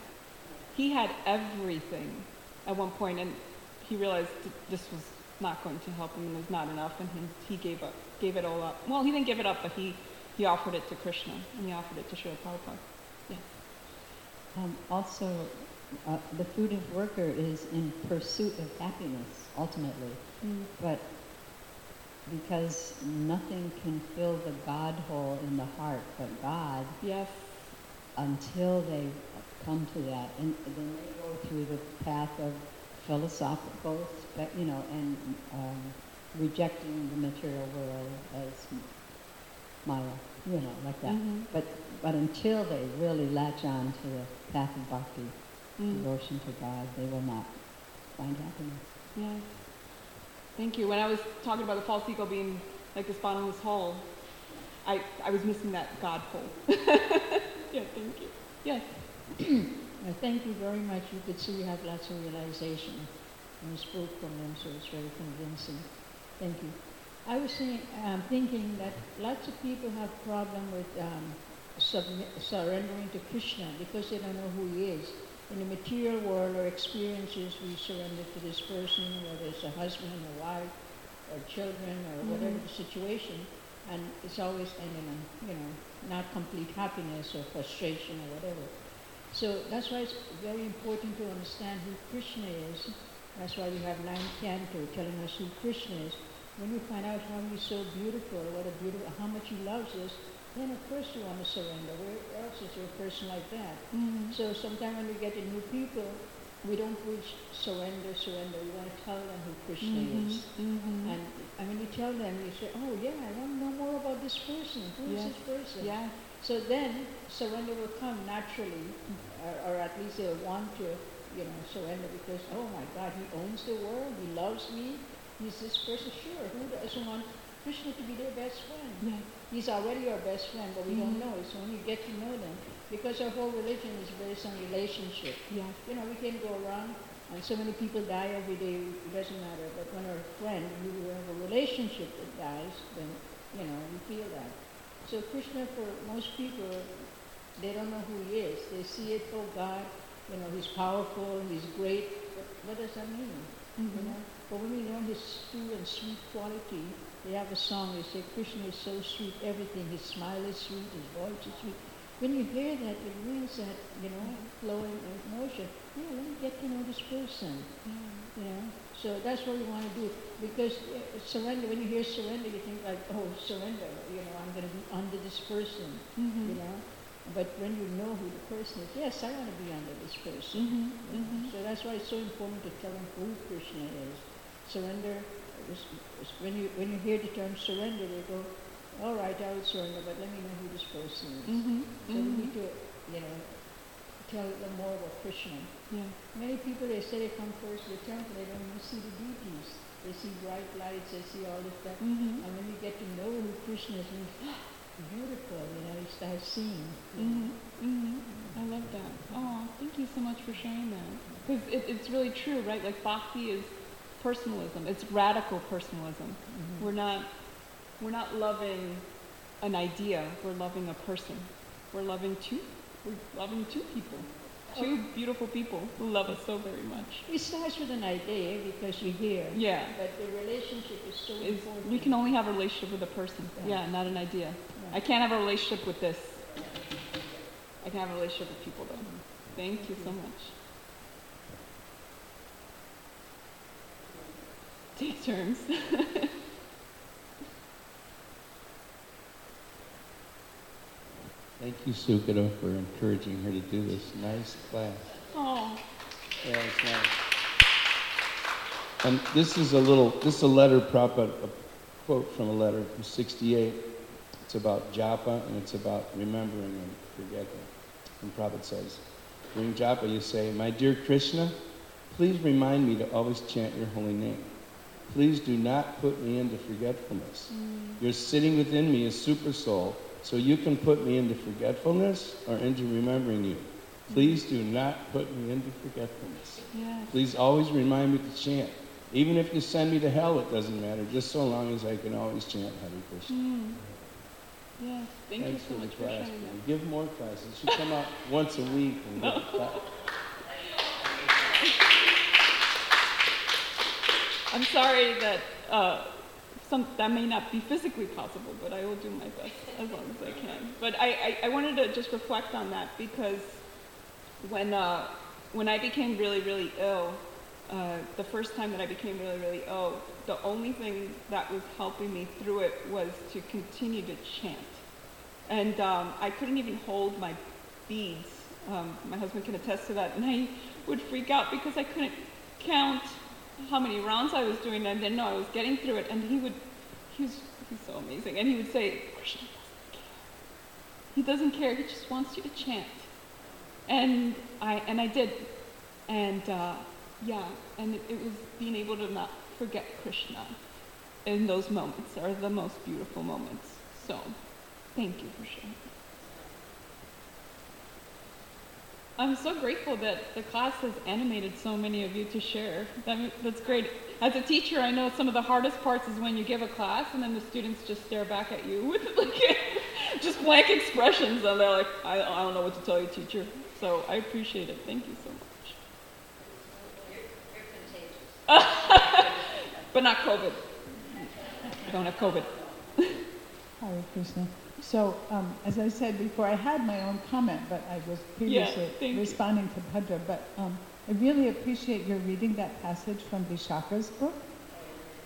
He had everything at one point, and he realized this was not going to help him and was not enough, and he, he gave up, gave it all up. Well, he didn't give it up, but he, he offered it to Krishna, and he offered it to Srila Prabhupada. Yes.
Um, also, uh, the of worker is in pursuit of happiness, ultimately.
Mm.
But because nothing can fill the God hole in the heart but God
Yes.
until they come to that. And then they go through the path of philosophical, you know, and um, rejecting the material world as Maya, you know, like that.
Mhm.
But, but until they really latch on to the path of bhakti,
Mm.
devotion to God, they will not find happiness.
Yes. Thank you. When I was talking about the false ego being like this bottomless hole, I, I was missing that God hole. (laughs) yeah, thank you. Yes. (clears throat)
Uh, thank you very much. You could see you have lots of realization. And you spoke from them, so it's very convincing. Thank you. I was saying, um, thinking that lots of people have problem with um, surrendering to Krishna because they don't know who he is. In the material world or experiences, we surrender to this person, whether it's a husband or wife or children or whatever
Mhm.
the situation, and it's always ending in, you know, not complete happiness or frustration or whatever. So that's why it's very important to understand who Krishna is. That's why we have nine canto telling us who Krishna is. When you find out how he's so beautiful, what a beautiful, how much he loves us, then of course you want to surrender. Where else is there a person like that?
Mm-hmm.
So sometimes when we get to new people, we don't preach surrender, surrender. We want to tell them who Krishna is.
Mm-hmm.
And I mean, you tell them, you say, oh yeah, I want to know more about this person. Who is
Yes.
this person?
Yeah.
So then surrender will come naturally, or, or at least they'll want to, you know, surrender because, oh my God, he owns the world, he loves me, he's this person. Sure, who doesn't want Krishna to be their best friend? He's already our best friend, but we don't
Mhm.
know it. So when you get to know them, because our whole religion is based on relationship.
Yes.
You know, we can go around and so many people die every day, it doesn't matter. But when our friend, we have a relationship that dies, then, you know, we feel that. So Krishna, for most people, they don't know who he is. They see it, oh God, you know, he's powerful, he's great. But what does that mean? You
Mm-hmm.
know? But when we learn his true and sweet quality, they have a song, they say, Krishna is so sweet, everything. His smile is sweet, his voice is sweet. When you hear that, it means that, you know, flowing emotion. Yeah, let me get to know this person. You know? So that's what we want to do. Because uh, surrender, when you hear surrender, you think like, oh, surrender, you know, I'm going to be under this person,
Mm-hmm.
you know? But when you know who the person is, yes, I want to be under this person.
Mm-hmm.
you know.
Mm-hmm.
So that's why it's so important to tell them who Krishna is. Surrender, is- is- when you, when you hear the term surrender, they go, all right, I will surrender, but let me know who this person is.
Mm-hmm.
So we need to, you know, tell them more about Krishna.
Yeah.
Many people, they say they come first to the temple, they don't even see the deities. They see bright lights, they see all this stuff.
Mm-hmm.
And when you get to know who Krishna is, you think, beautiful, you know, it's you know.
Mm-hmm. Mm-hmm. I love that. Oh, thank you so much for sharing that. Because it, it's really true, right? Like bhakti is personalism. It's radical personalism.
Mhm.
We're not we're not loving an idea. We're loving a person. We're loving two. We're loving two people. Two beautiful people who love us so very much.
It starts with an idea because you hear.
Yeah.
But the relationship is so
It's,
important.
we can only have a relationship with a person.
Yeah.
Yeah, not an idea.
Yeah.
I can't have a relationship with this. I can have a relationship with people though. Thank you so much. Take turns. (laughs)
Thank you, Sukada, for encouraging her to do this. Nice class.
oh,
Yeah, it's nice. And this is a little, this is a letter, Prabhupada, a quote from a letter from 68. It's about japa and it's about remembering and forgetting. And Prabhupada says, during japa you say, My dear Krishna, please remind me to always chant your holy name. Please do not put me into forgetfulness. Mm. You're sitting within me as super soul, so you can put me into forgetfulness or into remembering you. Please do not put me into forgetfulness.
yes.
Please always remind me to chant. Even if you send me to hell, it doesn't matter, just so long as I can always chant Hare Krishna.
Mm. Yes, thank
Thanks
you so
for
much
the
for
class.
sharing that.
Give more classes. You come out (laughs) once a week and give a class.
I'm sorry that uh, some, that may not be physically possible, but I will do my best as long as I can. But I, I, I wanted to just reflect on that because when, uh, when I became really, really ill, uh, the first time that I became really, really ill, the only thing that was helping me through it was to continue to chant. And um, I couldn't even hold my beads. Um, my husband can attest to that. And I would freak out because I couldn't count how many rounds I was doing. I didn't know I was getting through it. And he would, he was, he's so amazing. And he would say, Krishna doesn't care. He doesn't care. He just wants you to chant. And I, and I did. And uh, yeah, and it, it was being able to not forget Krishna in those moments are the most beautiful moments. So, thank you for sharing. I'm so grateful that the class has animated so many of you to share. That, that's great. As a teacher, I know some of the hardest parts is when you give a class and then the students just stare back at you (laughs) with like (laughs) just blank expressions and they're like, I, I don't know what to tell you, teacher. So I appreciate it. Thank you so much. (laughs) but not COVID. I don't have COVID.
Hare Krishna. So, um, as I said before, I had my own comment, but I was previously
you.
responding to Bhadra. But um, I really appreciate your reading that passage from Vishaka's book.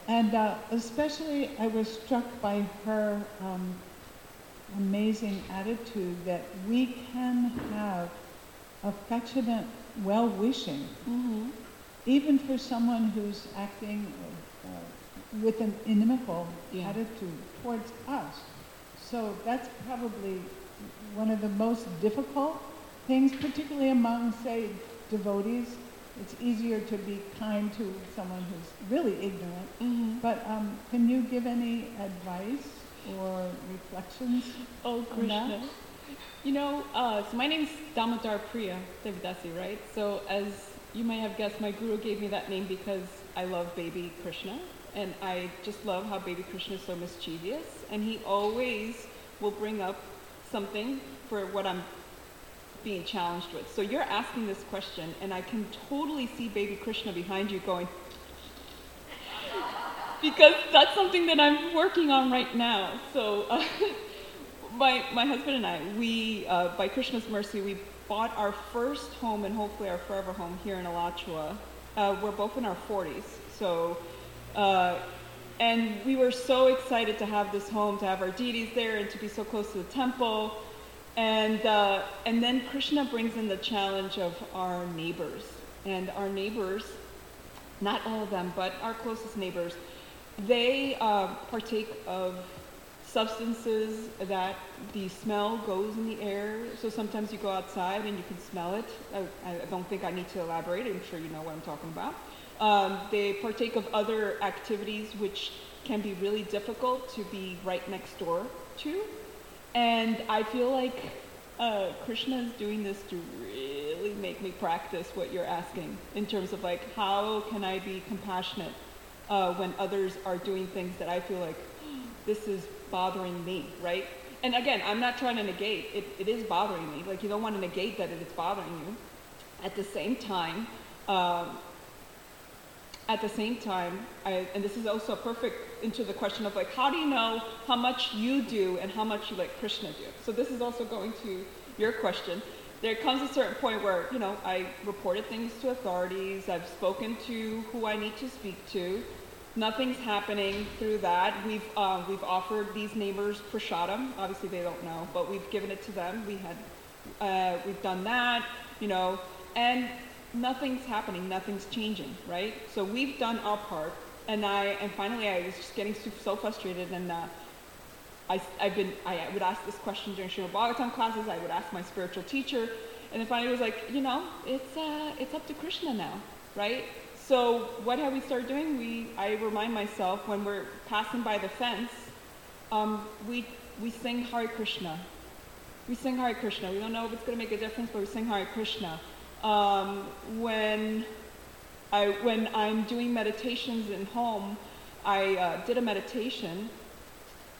And uh, especially, I was struck by her um, amazing attitude that we can have affectionate well wishing,
Mm-hmm.
even for someone who's acting uh, with an inimical
Yeah.
attitude towards us. So that's probably one of the most difficult things, particularly among, say, devotees. It's easier to be kind to someone who's really ignorant.
Mm-hmm.
But um, can you give any advice or reflections?
Oh,
on
Krishna. You know, uh, so my name's Damodar Priya Devidasi, right? So as you may have guessed, my guru gave me that name because I love baby Krishna. And I just love how baby Krishna is so mischievous. And he always will bring up something for what I'm being challenged with. So you're asking this question, and I can totally see baby Krishna behind you going, because that's something that I'm working on right now. So uh, (laughs) my, my husband and I, we, uh, by Krishna's mercy, we bought our first home and hopefully our forever home here in Alachua. Uh, we're both in our 40s. So, uh, and we were so excited to have this home, to have our deities there, and to be so close to the temple. And, uh, and then Krishna brings in the challenge of our neighbors. And our neighbors, not all of them, but our closest neighbors, they uh, partake of substances that the smell goes in the air. So sometimes you go outside and you can smell it. I, I don't think I need to elaborate. I'm sure you know what I'm talking about. Um, they partake of other activities which can be really difficult to be right next door to. And I feel like uh, Krishna is doing this to really make me practice what you're asking in terms of like, how can I be compassionate uh, when others are doing things that I feel like (gasps) this is bothering me, right? And again, I'm not trying to negate it. It is bothering me. Like you don't want to negate that it is bothering you. At the same time, um, at the same time, I, and this is also perfect into the question of like, how do you know how much you do and how much you let Krishna do? So this is also going to your question. there comes a certain point where, you know, I reported things to authorities, I've spoken to who I need to speak to. Nothing's happening through that. We've, uh, we've offered these neighbors prashadam. Obviously, they don't know, but we've given it to them. We had, uh, we've done that, you know, and nothing's happening, nothing's changing, right? So we've done our part, and I, and finally, I was just getting so, frustrated, and uh, I, have been, I would ask this question during Srimad Bhagavatam classes, I would ask my spiritual teacher, and then finally it was like, you know, it's, uh, it's up to Krishna now, right? So what have we started doing? We, I remind myself when we're passing by the fence, um, we, we sing Hare Krishna. We sing Hare Krishna. We don't know if it's going to make a difference, but we sing Hare Krishna. Um, when, I, when I'm doing meditations in home, I uh, did a meditation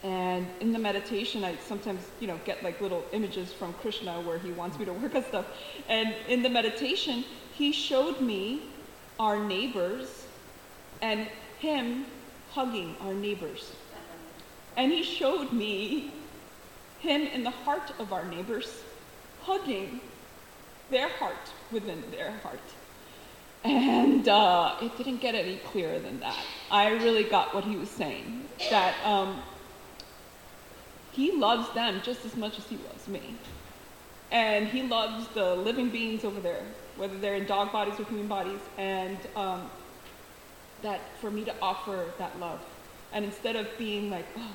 and in the meditation, I sometimes, you know, get like little images from Krishna where he wants me to work (laughs) on stuff. And in the meditation, he showed me our neighbors and him hugging our neighbors. And he showed me him in the heart of our neighbors, hugging their heart within their heart. And uh, it didn't get any clearer than that. I really got what he was saying. That um, he loves them just as much as he loves me. And he loves the living beings over there, whether they're in dog bodies or human bodies, and um, that for me to offer that love. And instead of being like, oh,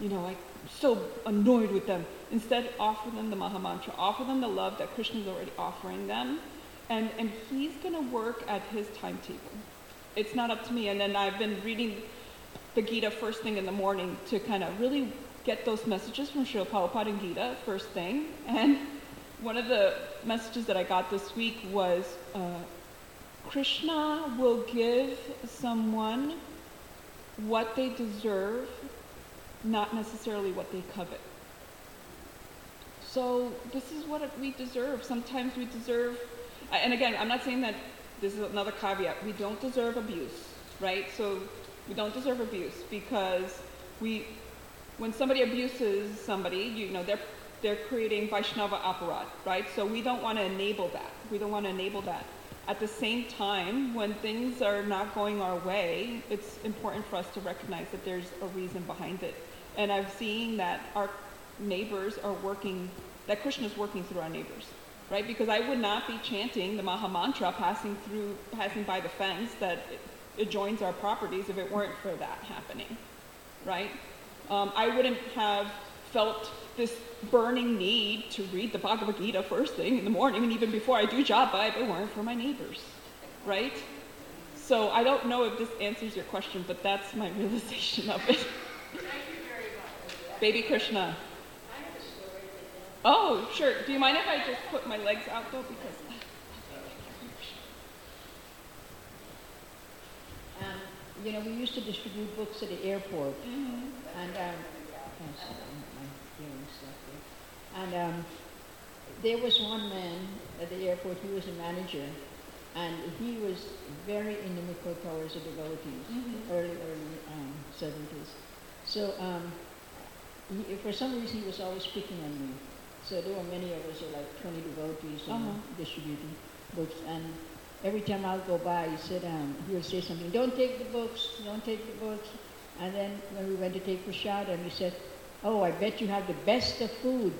you know, I'm so annoyed with them, instead offer them the Maha Mantra, offer them the love that Krishna is already offering them, and, and he's going to work at his timetable. It's not up to me. And then I've been reading the Gita first thing in the morning to kind of really get those messages from Srila Prabhupada and Gita first thing. And one of the messages that I got this week was uh, Krishna will give someone what they deserve, not necessarily what they covet. So this is what we deserve. Sometimes we deserve, and again, I'm not saying that this is another caveat. We don't deserve abuse, right? So we don't deserve abuse because we when somebody abuses somebody, you know, they're, they're creating Vaishnava aparadh, right? So we don't want to enable that. We don't want to enable that. At the same time, when things are not going our way, it's important for us to recognize that there's a reason behind it. And I've seen that our neighbors are working, that Krishna is working through our neighbors, right? Because I would not be chanting the Maha Mantra passing through, passing by the fence that adjoins our properties if it weren't for that happening, right? um, I wouldn't have felt this burning need to read the Bhagavad Gita first thing in the morning and even before I do japa if it weren't for my neighbors, right? So I don't know if this answers your question, but that's my (laughs) realization of it. Thank you very much. Baby Krishna. Oh, sure. Do you mind if I just put my legs out though? Because.
Um, you know, we used to distribute books at the airport.
Mm-hmm.
And um, my hearing stuff there. And um, there was one man at the airport. He was a manager, and he was very inimical towards the devotees,
Mhm.
early, early um, 70s. So um, he, for some reason, he was always picking on me. So there were many of us, like 20 devotees, um,
Uh-huh.
distributing books. And every time I would go by, he said, um, he would say something, don't take the books, don't take the books. And then when we went to take prashadam, he said, oh, I bet you have the best of food.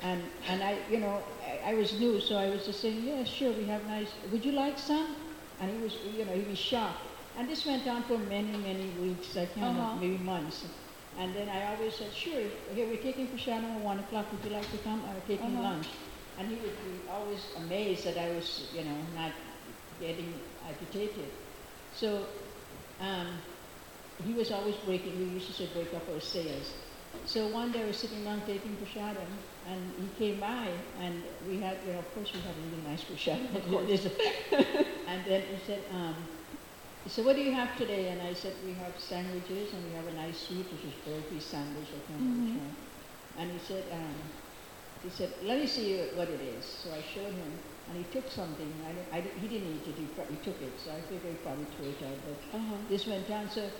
And, and I, you know, I, I was new, so I was just saying, yeah, sure, we have nice, would you like some? And he was, you know, he was shocked. And this went on for many, many weeks, I can't
Uh-huh.
maybe months. And then I always said, sure, here we're taking prashadam at one o'clock, would you like to come? Or taking
Uh-huh.
lunch. And he would be always amazed that I was, you know, not getting agitated. So, um, he was always breaking, we used to say break up our sales. So one day I was sitting down taking prashadam, and he came by, and we had, you know, of course we had really nice prashadam.
Of course. (laughs)
And then he said, um, he said, what do you have today? And I said, we have sandwiches, and we have a nice sweet, which is burfi sandwich, I can't remember which
Mhm.
one. And he said, um, he said, let me see what it is. So I showed him, and he took something. I, I, he didn't eat it, he, he took it. So I figured he probably threw it out. But
Uh-huh.
this went down. So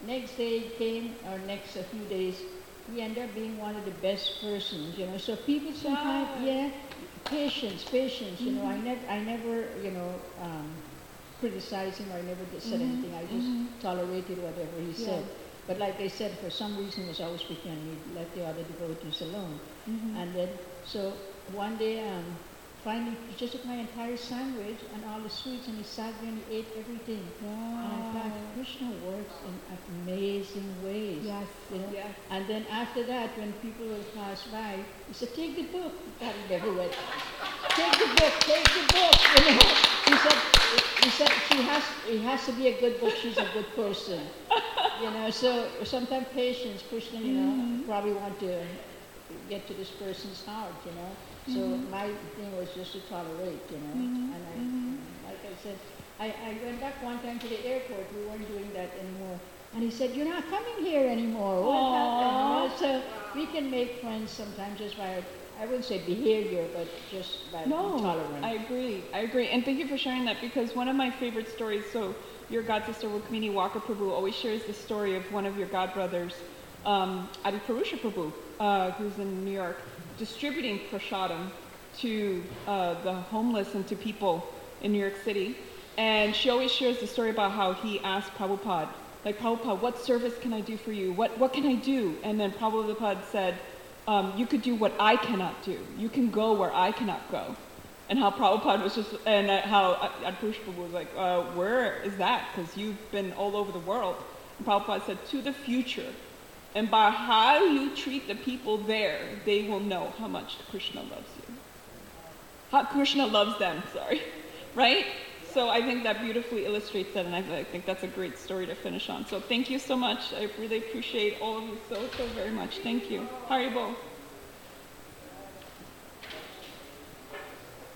next day came, or next a few days, he ended up being one of the best persons, you know. So people sometimes, yeah, patience, patience. You know, I never, I never, you know, um, criticized him or I never did, said mm-hmm. anything. I just mm-hmm. tolerated whatever he said. But like I said, for some reason, he was always speaking, and he let the other devotees alone. Mm-hmm. And then, so one day, um, finally, he just took my entire sandwich and all the sweets, and he sat there and he ate everything. And I thought, Krishna works in amazing ways.
Yes.
You know?
Yes.
And then after that, when people would pass by, he said, take the book. That never read. Take the book, take the book. (laughs) You know? He said, he said she has, it has to be a good book. She's a good person. You know, so sometimes patience, Krishna, you know, mm-hmm. probably want to get to this person's heart, you know. So mm-hmm. my thing was just to tolerate, you know. Mm-hmm. And I, like I said, I, I went back one time to the airport. We weren't doing that anymore. And he said, "You're not coming here anymore." What happened? So we can make friends sometimes just by, I wouldn't say behavior, but just by
No,
tolerant.
I agree. I agree. And thank you for sharing that because one of my favorite stories, so your god sister Rukmini Walker Prabhu always shares the story of one of your god brothers, um, Adi Purusha Prabhu, uh, who's in New York, distributing prasadam to uh, the homeless and to people in New York City. And she always shares the story about how he asked Prabhupada, like, Prabhupada, what service can I do for you? What, what can I do? And then Prabhupada said, um, you could do what I cannot do. You can go where I cannot go. And how Prabhupada was just, and uh, how Adi Purusha was like, uh, where is that? Because you've been all over the world. And Prabhupada said, to the future. And by how you treat the people there, they will know how much Krishna loves you. How Krishna loves them, sorry. (laughs) Right? So I think that beautifully illustrates that, and I, think that's a great story to finish on. So thank you so much. I really appreciate all of you so, so very much. Thank you. Haribol.